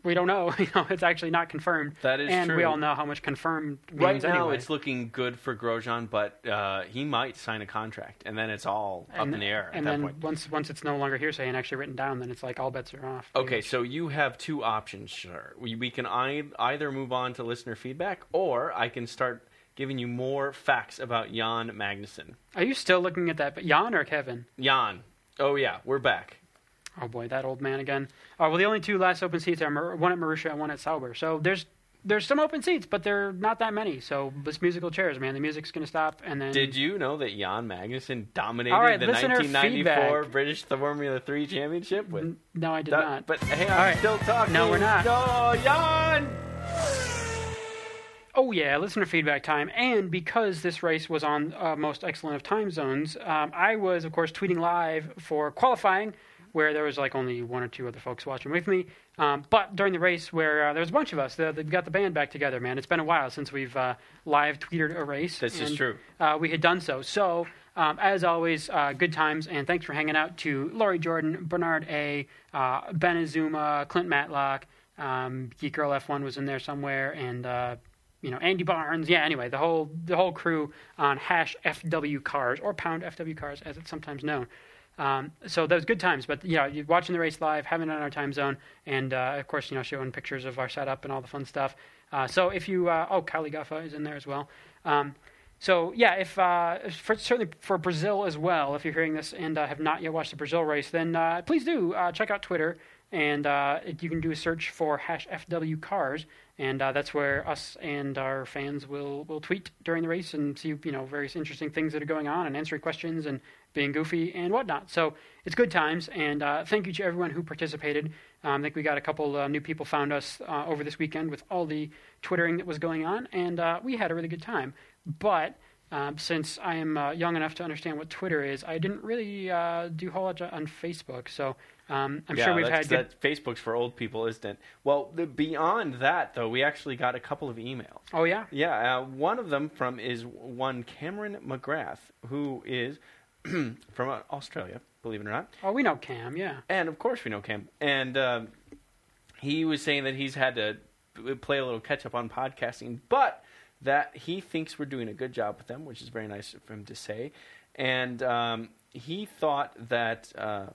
we don't know. <laughs> You know, it's actually not confirmed. That is and we all know how much confirmed means right now anyway. it's looking good for Grosjean, but uh, he might sign a contract, and then it's all up and, in the air And at then that point. once once it's no longer hearsay and actually written down, then it's like all bets are off. Okay, so you have two options, sir. We, we can ei- either move on to listener feedback, or I can start giving you more facts about Jan Magnussen. Are you still looking at that? But Jan or Kevin? Jan. Oh, yeah, we're back. Oh boy, that old man again. Oh well, the only two last open seats are Mar- one at Marussia and one at Sauber. So there's there's some open seats, but they're not that many. So this musical chairs, man. The music's gonna stop, and then Did you know that Jan Magnussen dominated right, the 1994 feedback. British Formula 3 championship with No, I did that- not. But hey, I'm All right. still talking. No, we're not. No, Jan! Oh yeah, listener feedback time. And because this race was on uh, most excellent of time zones, um, I was of course tweeting live for qualifying, where there was like only one or two other folks watching with me. Um, but during the race, where uh, there was a bunch of us, the, the, got the band back together. Man, it's been a while since we've uh, live tweeted a race. This is true. Uh, we had done so. So. Um, as always, uh, good times, and thanks for hanging out to Laurie Jordan, Bernard A, uh, Ben Azuma, Clint Matlock, um, Geek Girl F1 was in there somewhere, and uh, you know Andy Barnes. Yeah, anyway, the whole the whole crew on hash FW cars or pound FW cars as it's sometimes known. Um, so those good times, but yeah, you're watching the race live, having it on our time zone, and uh, of course, you know, showing pictures of our setup and all the fun stuff. Uh, so if you, uh, oh, Kylie Guffa is in there as well. Um, so yeah, if uh, for, certainly for Brazil as well, if you're hearing this and uh, have not yet watched the Brazil race, then uh, please do check out Twitter, and you can do a search for hash FW cars, and uh, that's where us and our fans will will tweet during the race and see you know various interesting things that are going on and answering questions and being goofy and whatnot. So it's good times, and uh, thank you to everyone who participated. Um, I think we got a couple uh, new people found us uh, over this weekend with all the twittering that was going on, and uh, we had a really good time. But Um, since I am uh, young enough to understand what Twitter is, I didn't really uh, do a whole lot on Facebook. So um, I'm yeah, sure we've had good. that Facebook's for old people, isn't it? Well, the, beyond that, though, we actually got a couple of emails. Oh yeah. Yeah, uh, one of them from is one Cameron McGrath, who is <clears throat> from uh, Australia, believe it or not. Oh, we know Cam. Yeah. And of course, we know Cam. And um, he was saying that he's had to play a little catch up on podcasting, but that he thinks we're doing a good job with them, which is very nice of him to say. And um, he thought that uh,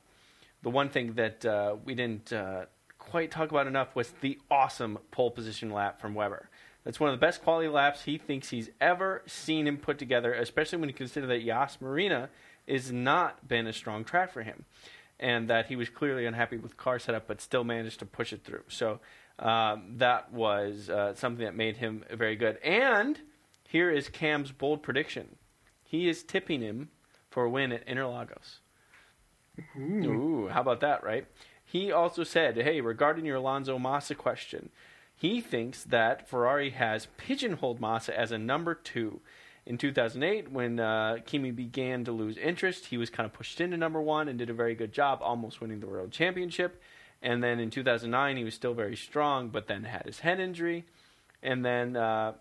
the one thing that uh, we didn't uh, quite talk about enough was the awesome pole position lap from Webber. That's one of the best quality laps he thinks he's ever seen him put together, especially when you consider that Yas Marina is not been a strong track for him, and that he was clearly unhappy with car setup, but still managed to push it through. So um, that was uh, something that made him very good. And here is Cam's bold prediction: he is tipping him for a win at Interlagos. Ooh. Ooh, how about that, right? He also said, hey, regarding your Alonso Massa question, he thinks that Ferrari has pigeonholed Massa as a number two. In 2008, when uh, Kimi began to lose interest, he was kind of pushed into number one and did a very good job, almost winning the world championship. And then in 2009, he was still very strong, but then had his head injury. And then uh,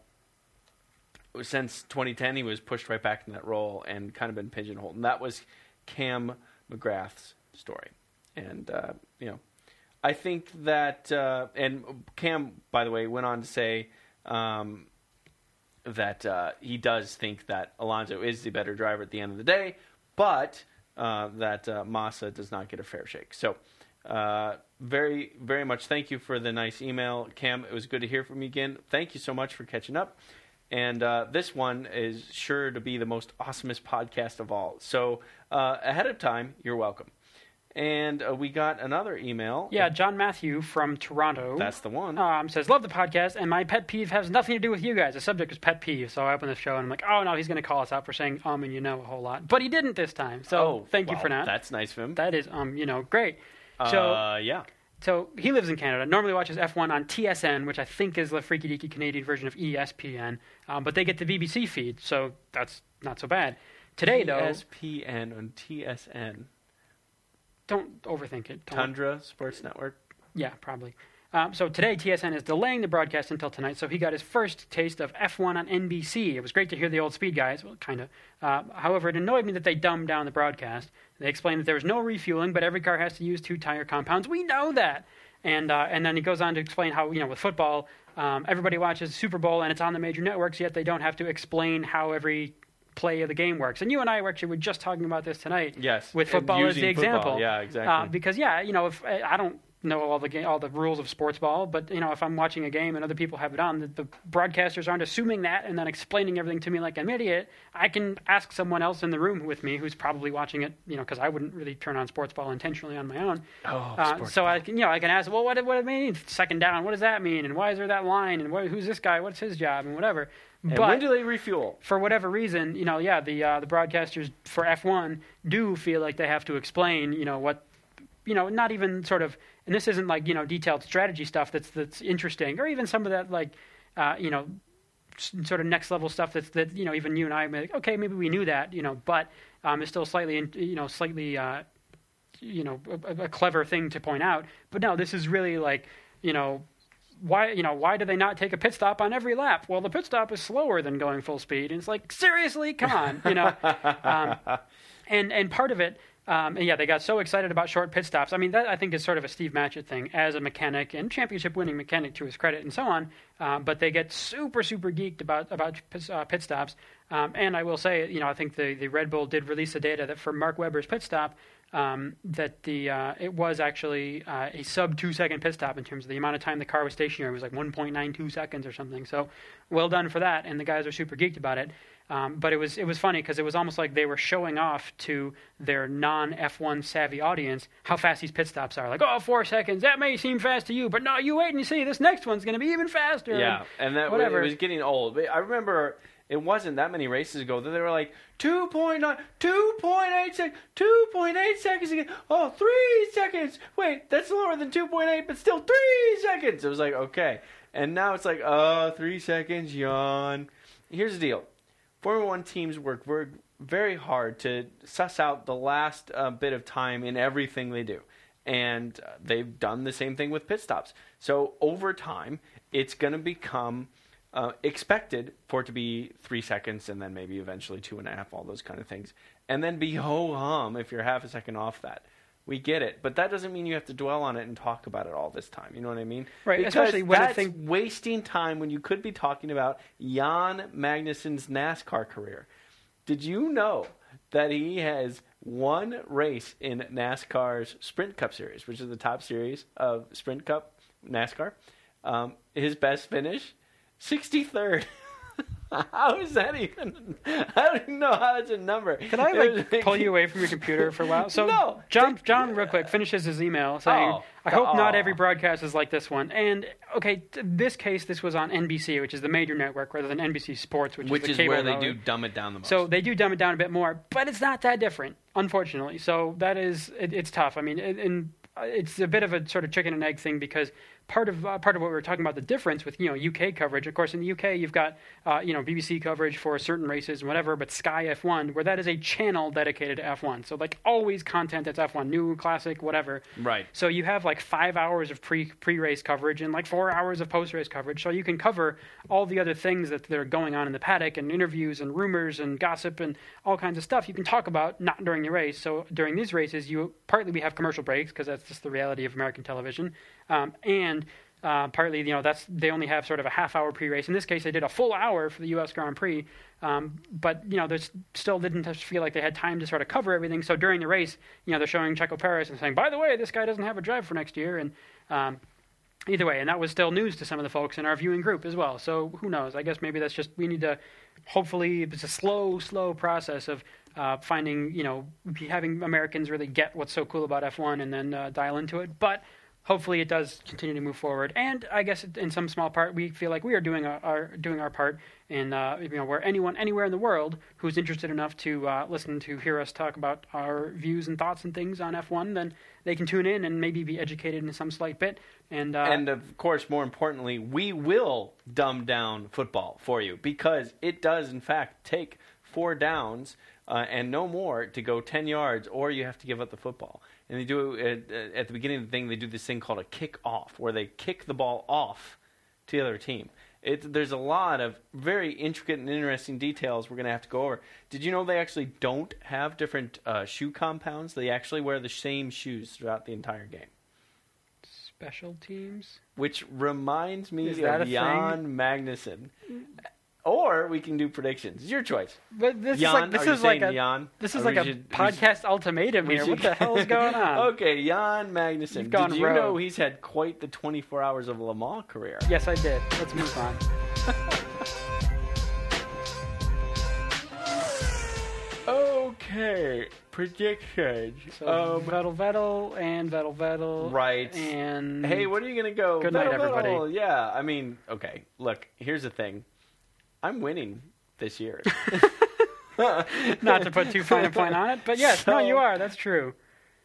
since 2010, he was pushed right back in that role and kind of been pigeonholed. And that was Cam McGrath's story. And, uh, you know, I think that, uh, and Cam, by the way, went on to say um, that uh, he does think that Alonso is the better driver at the end of the day, but uh, that uh, Massa does not get a fair shake. So, uh, very, very much thank you for the nice email, Cam. It was good to hear from you again. Thank you so much for catching up. And uh, this one is sure to be the most awesomest podcast of all. So, uh, ahead of time, you're welcome. And uh, we got another email. Yeah, John Matthew from Toronto. That's the one. um, says, Love the podcast, and my pet peeve has nothing to do with you guys. The subject was pet peeve. So I open the show and I'm like, oh no, he's going to call us out for saying um and you know a whole lot. But he didn't this time. So oh, thank you for that. That's nice of him. That is, um, you know, great. So, uh, yeah. so he lives in Canada. Normally watches F1 on TSN, which I think is the freaky deaky Canadian version of ESPN. Um, but they get the BBC feed, so that's not so bad. Today, though, ESPN on TSN. don't overthink it. Don't Tundra Sports Network. Yeah, probably. Um, so today, TSN is delaying the broadcast until tonight, so he got his first taste of F1 on NBC. It was great to hear the old speed guys, well, kind of. Uh, however, it annoyed me that they dumbed down the broadcast. They explained that there was no refueling, but every car has to use two tire compounds. We know that. And uh, and then he goes on to explain how you know with football, um, everybody watches Super Bowl and it's on the major networks, yet they don't have to explain how every play of the game works. And you and I were actually were just talking about this tonight. Yes. With football as the football. example. Yeah, exactly. Uh, because yeah, you know, if I don't know all the game, all the rules of sports ball, but you know, if I'm watching a game and other people have it on, the, the broadcasters aren't assuming that and then explaining everything to me like I'm an idiot. I can ask someone else in the room with me who's probably watching it, you know, because I wouldn't really turn on sports ball intentionally on my own. oh, Uh, so I can, you know, I can ask, well, what what it mean second down? What does that mean? And why is there that line? And what, who's this guy? What's his job? And whatever. and but when do they refuel? for whatever reason, you know, yeah, the uh, the broadcasters for F1 do feel like they have to explain, you know, what, you know, not even sort of, and this isn't like you know detailed strategy stuff that's that's interesting, or even some of that like, uh, you know, sort of next level stuff that's that you know even you and I like, okay maybe we knew that you know, but um, it's still slightly you know slightly uh, you know a, a clever thing to point out. But no, this is really like you know why you know why do they not take a pit stop on every lap? Well, the pit stop is slower than going full speed, and it's like seriously, come on, you know. <laughs> um, and and part of it, um, and yeah, they got so excited about short pit stops. I mean, that I think is sort of a Steve Matchett thing as a mechanic and championship winning mechanic to his credit, and so on. Um, but they get super super geeked about about pit, uh, pit stops. Um, and I will say, you know, I think the the Red Bull did release the data that for Mark Webber's pit stop um, that the uh, it was actually uh, a sub two second pit stop in terms of the amount of time the car was stationary. It was like 1.92 seconds or something. So well done for that, and the guys are super geeked about it. Um, but it was it was funny because it was almost like they were showing off to their non F1 savvy audience how fast these pit stops are. Like, oh, four seconds. That may seem fast to you, but no, you wait and you see. This next one's going to be even faster. Yeah, and that whatever. it was getting old. But I remember it wasn't that many races ago that they were like 2.9, 2.8 seconds, 2.8 seconds again. Oh, three seconds. Wait, that's lower than 2.8, but still three seconds. It was like okay, and now it's like oh, three seconds. Yawn. Here's the deal. Formula One teams work very, very hard to suss out the last uh, bit of time in everything they do. And uh, they've done the same thing with pit stops. So over time, it's going to become uh, expected for it to be three seconds and then maybe eventually two and a half, all those kind of things. And then be ho hum if you're half a second off that. We get it, but that doesn't mean you have to dwell on it and talk about it all this time. You know what I mean? Right, Because especially when I that's think- wasting time when you could be talking about Jan Magnussen's NASCAR career. Did you know that he has one race in NASCAR's Sprint Cup Series, which is the top series of Sprint Cup NASCAR? Um, his best finish, 63rd. <laughs> <laughs> how is that even? <laughs> I don't even know how that's a number. Can I It like pull you <laughs> away from your computer for a while? So No. John, John, real quick, finishes his email saying, Oh. "I hope not Oh. every broadcast is like this one." And okay, t- this case, this was on NBC, which is the major network, rather than NBC Sports, which, Which is is the cable where they network. do dumb it down the most. So they do dumb it down a bit more, but it's not that different, unfortunately. So that is, it, it's tough. I mean, it, and uh, it's a bit of a sort of chicken and egg thing because part of uh, part of what we were talking about the difference with you know UK coverage. Of course, in the UK you've got uh, you know BBC coverage for certain races and whatever, but Sky F1 where that is a channel dedicated to F1. So like always content that's F1, new, classic, whatever. Right. So you have like five hours of pre pre race coverage and like four hours of post race coverage. So you can cover all the other things that, that are going on in the paddock and interviews and rumors and gossip and all kinds of stuff you can talk about not during the race. So during these races, you partly we have commercial breaks because that's just the reality of American television, um, and uh, partly you know that's they only have sort of a half hour pre race. In this case, they did a full hour for the U.S. Grand Prix, um, but you know they still didn't feel like they had time to sort of cover everything. So during the race, you know they're showing Checo Perez and saying, by the way, this guy doesn't have a drive for next year, and um, either way, and that was still news to some of the folks in our viewing group as well. So who knows? I guess maybe that's just we need to. Hopefully, it's a slow, slow process of uh, finding, you know, having Americans really get what's so cool about F1 and then uh, dial into it. But hopefully, it does continue to move forward. And I guess in some small part, we feel like we are doing our, our doing our part in, uh, you know, where anyone anywhere in the world who's interested enough to uh, listen to hear us talk about our views and thoughts and things on F1, then they can tune in and maybe be educated in some slight bit. And, uh, and of course, more importantly, we will dumb down football for you because it does, in fact, take four downs uh, and no more to go 10 yards, or you have to give up the football. And they do it at, at the beginning of the thing, they do this thing called a kick off, where they kick the ball off to the other team. It, there's a lot of very intricate and interesting details we're going to have to go over. Did you know they actually don't have different uh, shoe compounds? They actually wear the same shoes throughout the entire game. special teams. which reminds me of Jan Magnussen. Or we can do predictions. It's your choice. But this Jan, is like this is like a Jan? this is we like a should- we podcast ultimatum we here. What the hell is <laughs> going on? okay, Jan Magnussen. You've gone Did you know he's had quite the 24 hours of Le Mans career? Yes, I did. Let's move on. <laughs> Okay, predictions. So um, Vettel, Vettel, and Vettel, Vettel. Right. And Hey, what are you gonna go? Good night, everybody. Vettel. Yeah, I mean, okay. Look, here's the thing. I'm winning this year. <laughs> <laughs> not to put too fine a point on it, but yes, no, you are. That's true.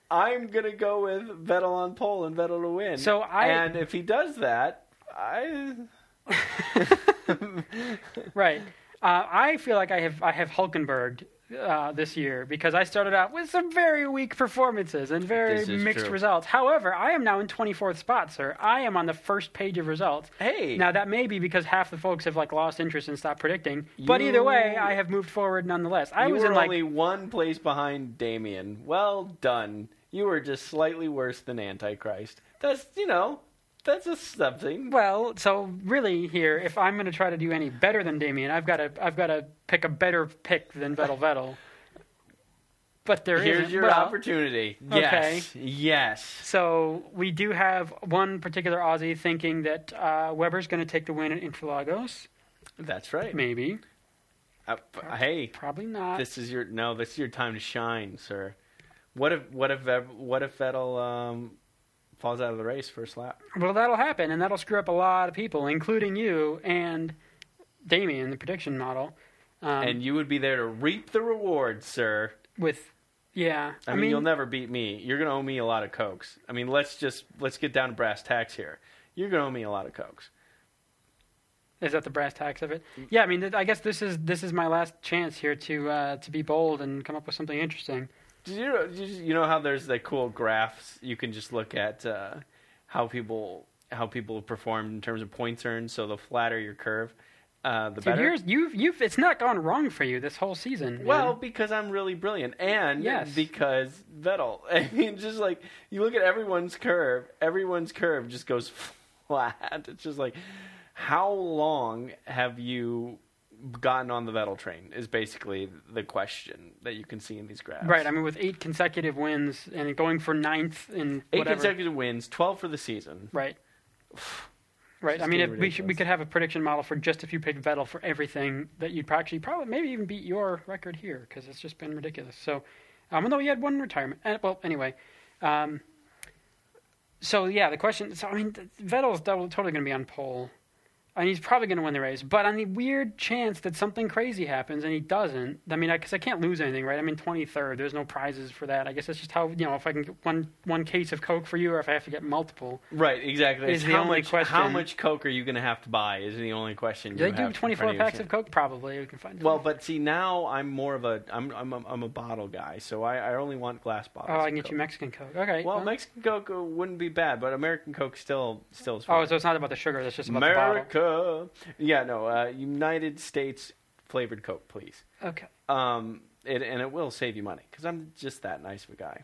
I'm gonna go with Vettel on pole and Vettel to win. So I- and if he does that, I <laughs> Right. Uh, I feel like I have I have Hulkenberg uh, this year because I started out with some very weak performances and very mixed true. results. However, I am now in 24th spot, sir. I am on the first page of results. hey Now that may be because half the folks have like lost interest and stopped predicting. But either way, I have moved forward nonetheless. I you was in like only one place behind Damien. Well done. You were just slightly worse than Antichrist. That's you know, that's a something. well, so really here, if I'm going to try to do any better than Damien, I've got to I've got to pick a better pick than Vettel Vettel. But there Here's your well, opportunity. Yes. Yes. So we do have one particular Aussie thinking that uh, Webber's going to take the win at Interlagos. That's right. Maybe, Uh, hey, probably not. this is your no. This is your time to shine, sir. What if what if what if Vettel um, falls out of the race first lap? Well, that'll happen, and that'll screw up a lot of people, including you and Damien, the prediction model. Um, and you would be there to reap the rewards, sir. with, yeah, I, mean, you'll never beat me. You're gonna owe me a lot of cokes. I mean, let's just let's get down to brass tacks here. You're gonna owe me a lot of cokes. Is that the brass tacks of it? Yeah, I mean, th- I guess this is this is my last chance here to uh, to be bold and come up with something interesting. Did you know, did you know how there's like cool graphs you can just look at uh, how people how people performed in terms of points earned. So the flatter your curve, uh, the Dude, better. yours, you've you've it's not gone wrong for you this whole season. man. Well, because I'm really brilliant, and Yes. because Vettel. <laughs> I mean, just like you look at everyone's curve, everyone's curve just goes <laughs> flat. It's just like, how long have you gotten on the Vettel train? Is basically the question that you can see in these graphs. right. I mean, with eight consecutive wins and going for ninth in eight whatever. consecutive wins, twelve for the season. Right. <sighs> Right. I mean, we should, we could have a prediction model for just if you picked Vettel for everything that you'd actually probably maybe even beat your record here because it's just been ridiculous. So, um, although he had one retirement. Uh, well, anyway. Um, so yeah, the question. So I mean, Vettel's double, totally going to be on pole, and he's probably going to win the race. But on the weird chance that something crazy happens and he doesn't, I mean, because I, can't lose anything, right? I mean, 23rd. There's no prizes for that. I guess that's just how you know if I can get one one case of Coke for you, or if I have to get multiple. Right, exactly. Is It's the how only much how much Coke are you going to have to buy? Is the only question. Do they do have in 24 front of packs of Coke? Probably. We can find. Well, but see now I'm more of a I'm I'm a, I'm a bottle guy, so I, I only want glass bottles. oh, I can get Coke. you Mexican Coke. Okay. Well, Mexican Coke wouldn't be bad, but American Coke still still is oh, fine. Oh, so it's not about the sugar. it's just about the bottle. America. Yeah, no, uh, United States flavored Coke, please. Okay. Um, it, and it will save you money because I'm just that nice of a guy.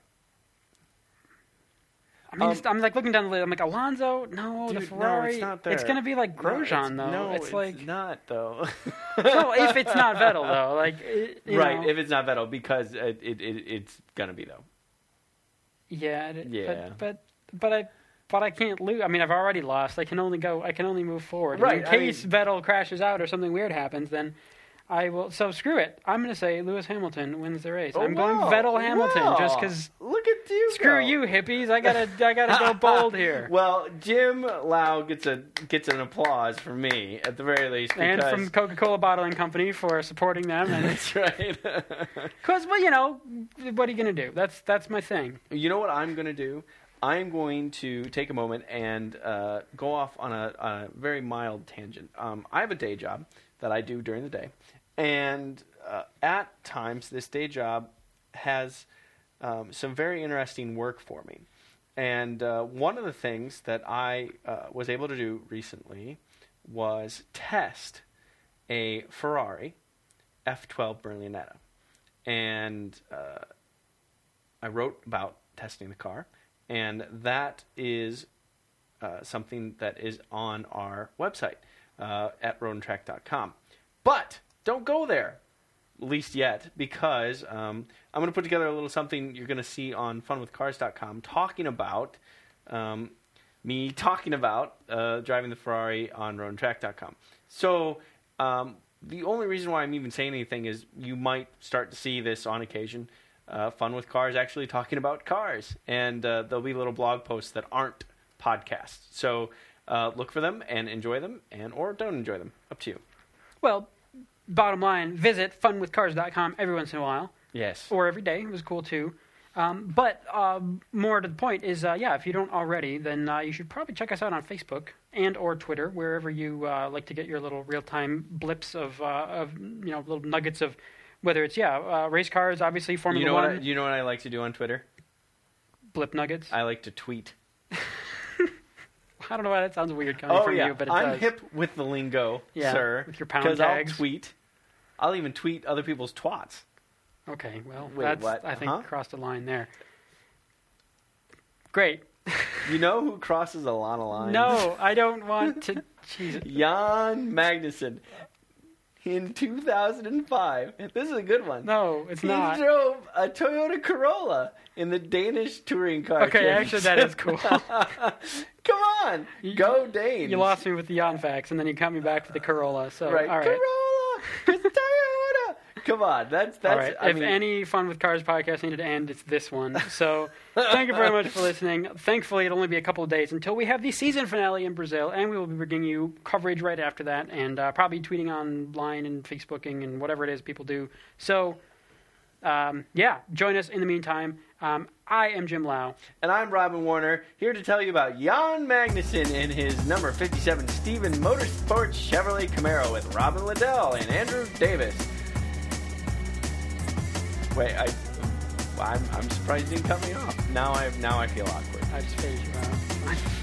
I mean, Um, it's- I'm like looking down the list. I'm like Alonso. No, the Dude, no, Ferrari. it's not there. gonna be like Grosjean no, though. it's, no, it's, like not though. <laughs> no, if it's not Vettel though, <laughs> like it, right, know. if it's not Vettel, because it, it, it it's gonna be though. yeah, it, Yeah. But, but but I but I can't lose. I mean, I've already lost. I can only go. I can only move forward. Right, In I case mean- Vettel crashes out or something weird happens, then. I will. So screw it. I'm going to say Lewis Hamilton wins the race. Oh, I'm going wow, Vettel Hamilton wow. just because. Look at you. Screw go. you, hippies! I gotta, I gotta go bold here. <laughs> Well, Jim Lau gets a gets an applause from me at the very least. and from Coca-Cola Bottling Company for supporting them. And that's right. <laughs> because, well, you know, what are you gonna do? That's that's my thing. you know what I'm going to do? I'm going to take a moment and uh, go off on a, a very mild tangent. Um, I have a day job that I do during the day, and uh, at times this day job has um, some very interesting work for me. And uh, one of the things that I uh, was able to do recently was test a Ferrari F12 Berlinetta. And uh, I wrote about testing the car, and that is uh, something that is on our website uh, at roadandtrack.com. But don't go there, at least yet, because um, I'm going to put together a little something you're going to see on funwithcars.com talking about um, me talking about uh, driving the Ferrari on roadandtrack.com. So um, the only reason why I'm even saying anything is you might start to see this on occasion. Uh, Fun with Cars actually talking about cars, and uh, there'll be little blog posts that aren't podcasts. So uh, look for them and enjoy them, and or don't enjoy them. Up to you. Well, bottom line, visit funwithcars.com every once in a while Yes. or every day. It was cool too. Um, but um, more to the point is, uh, yeah, if you don't already, then uh, you should probably check us out on Facebook and or Twitter, wherever you uh, like to get your little real-time blips of, uh, of you know, little nuggets of whether it's yeah, uh, race cars, obviously Formula You know what? I, you know what I like to do on Twitter? blip nuggets. I, like to tweet. <laughs> I don't know why that sounds weird coming Oh from yeah, you, but it I'm does. hip with the lingo, Yeah, sir. with your pound Because I'll tweet. I'll even tweet other people's twats. Okay, well, Wait, that's what? I think Huh? crossed the line there. Great. <laughs> You know who crosses a lot of lines? No, I don't want to. <laughs> Jesus. Jan Magnussen. In 2005, this is a good one. No, it's he not. drove a Toyota Corolla in the Danish touring car. Okay, actually, that is cool. <laughs> Come on, You- go Danes! You lost me with the Jan facts, and then you got me back to the Corolla. So, right, all right. Corolla. <laughs> Come on, that's that's. right. I if mean, any Fun with Cars podcast needed to end, it's this one. So, thank you very much for listening. Thankfully, it'll only be a couple of days until we have the season finale in Brazil, and we will be bringing you coverage right after that, and uh, probably tweeting online and Facebooking and whatever it is people do. So, um, yeah, join us in the meantime. Um, I am Jim Lau. And I'm Robin Warner, here to tell you about Jan Magnussen and his number 57 Steven Motorsports Chevrolet Camaro with Robin Liddell and Andrew Davis. Wait, I, I'm, I'm surprised you didn't cut me off. Now I now I feel awkward. I just.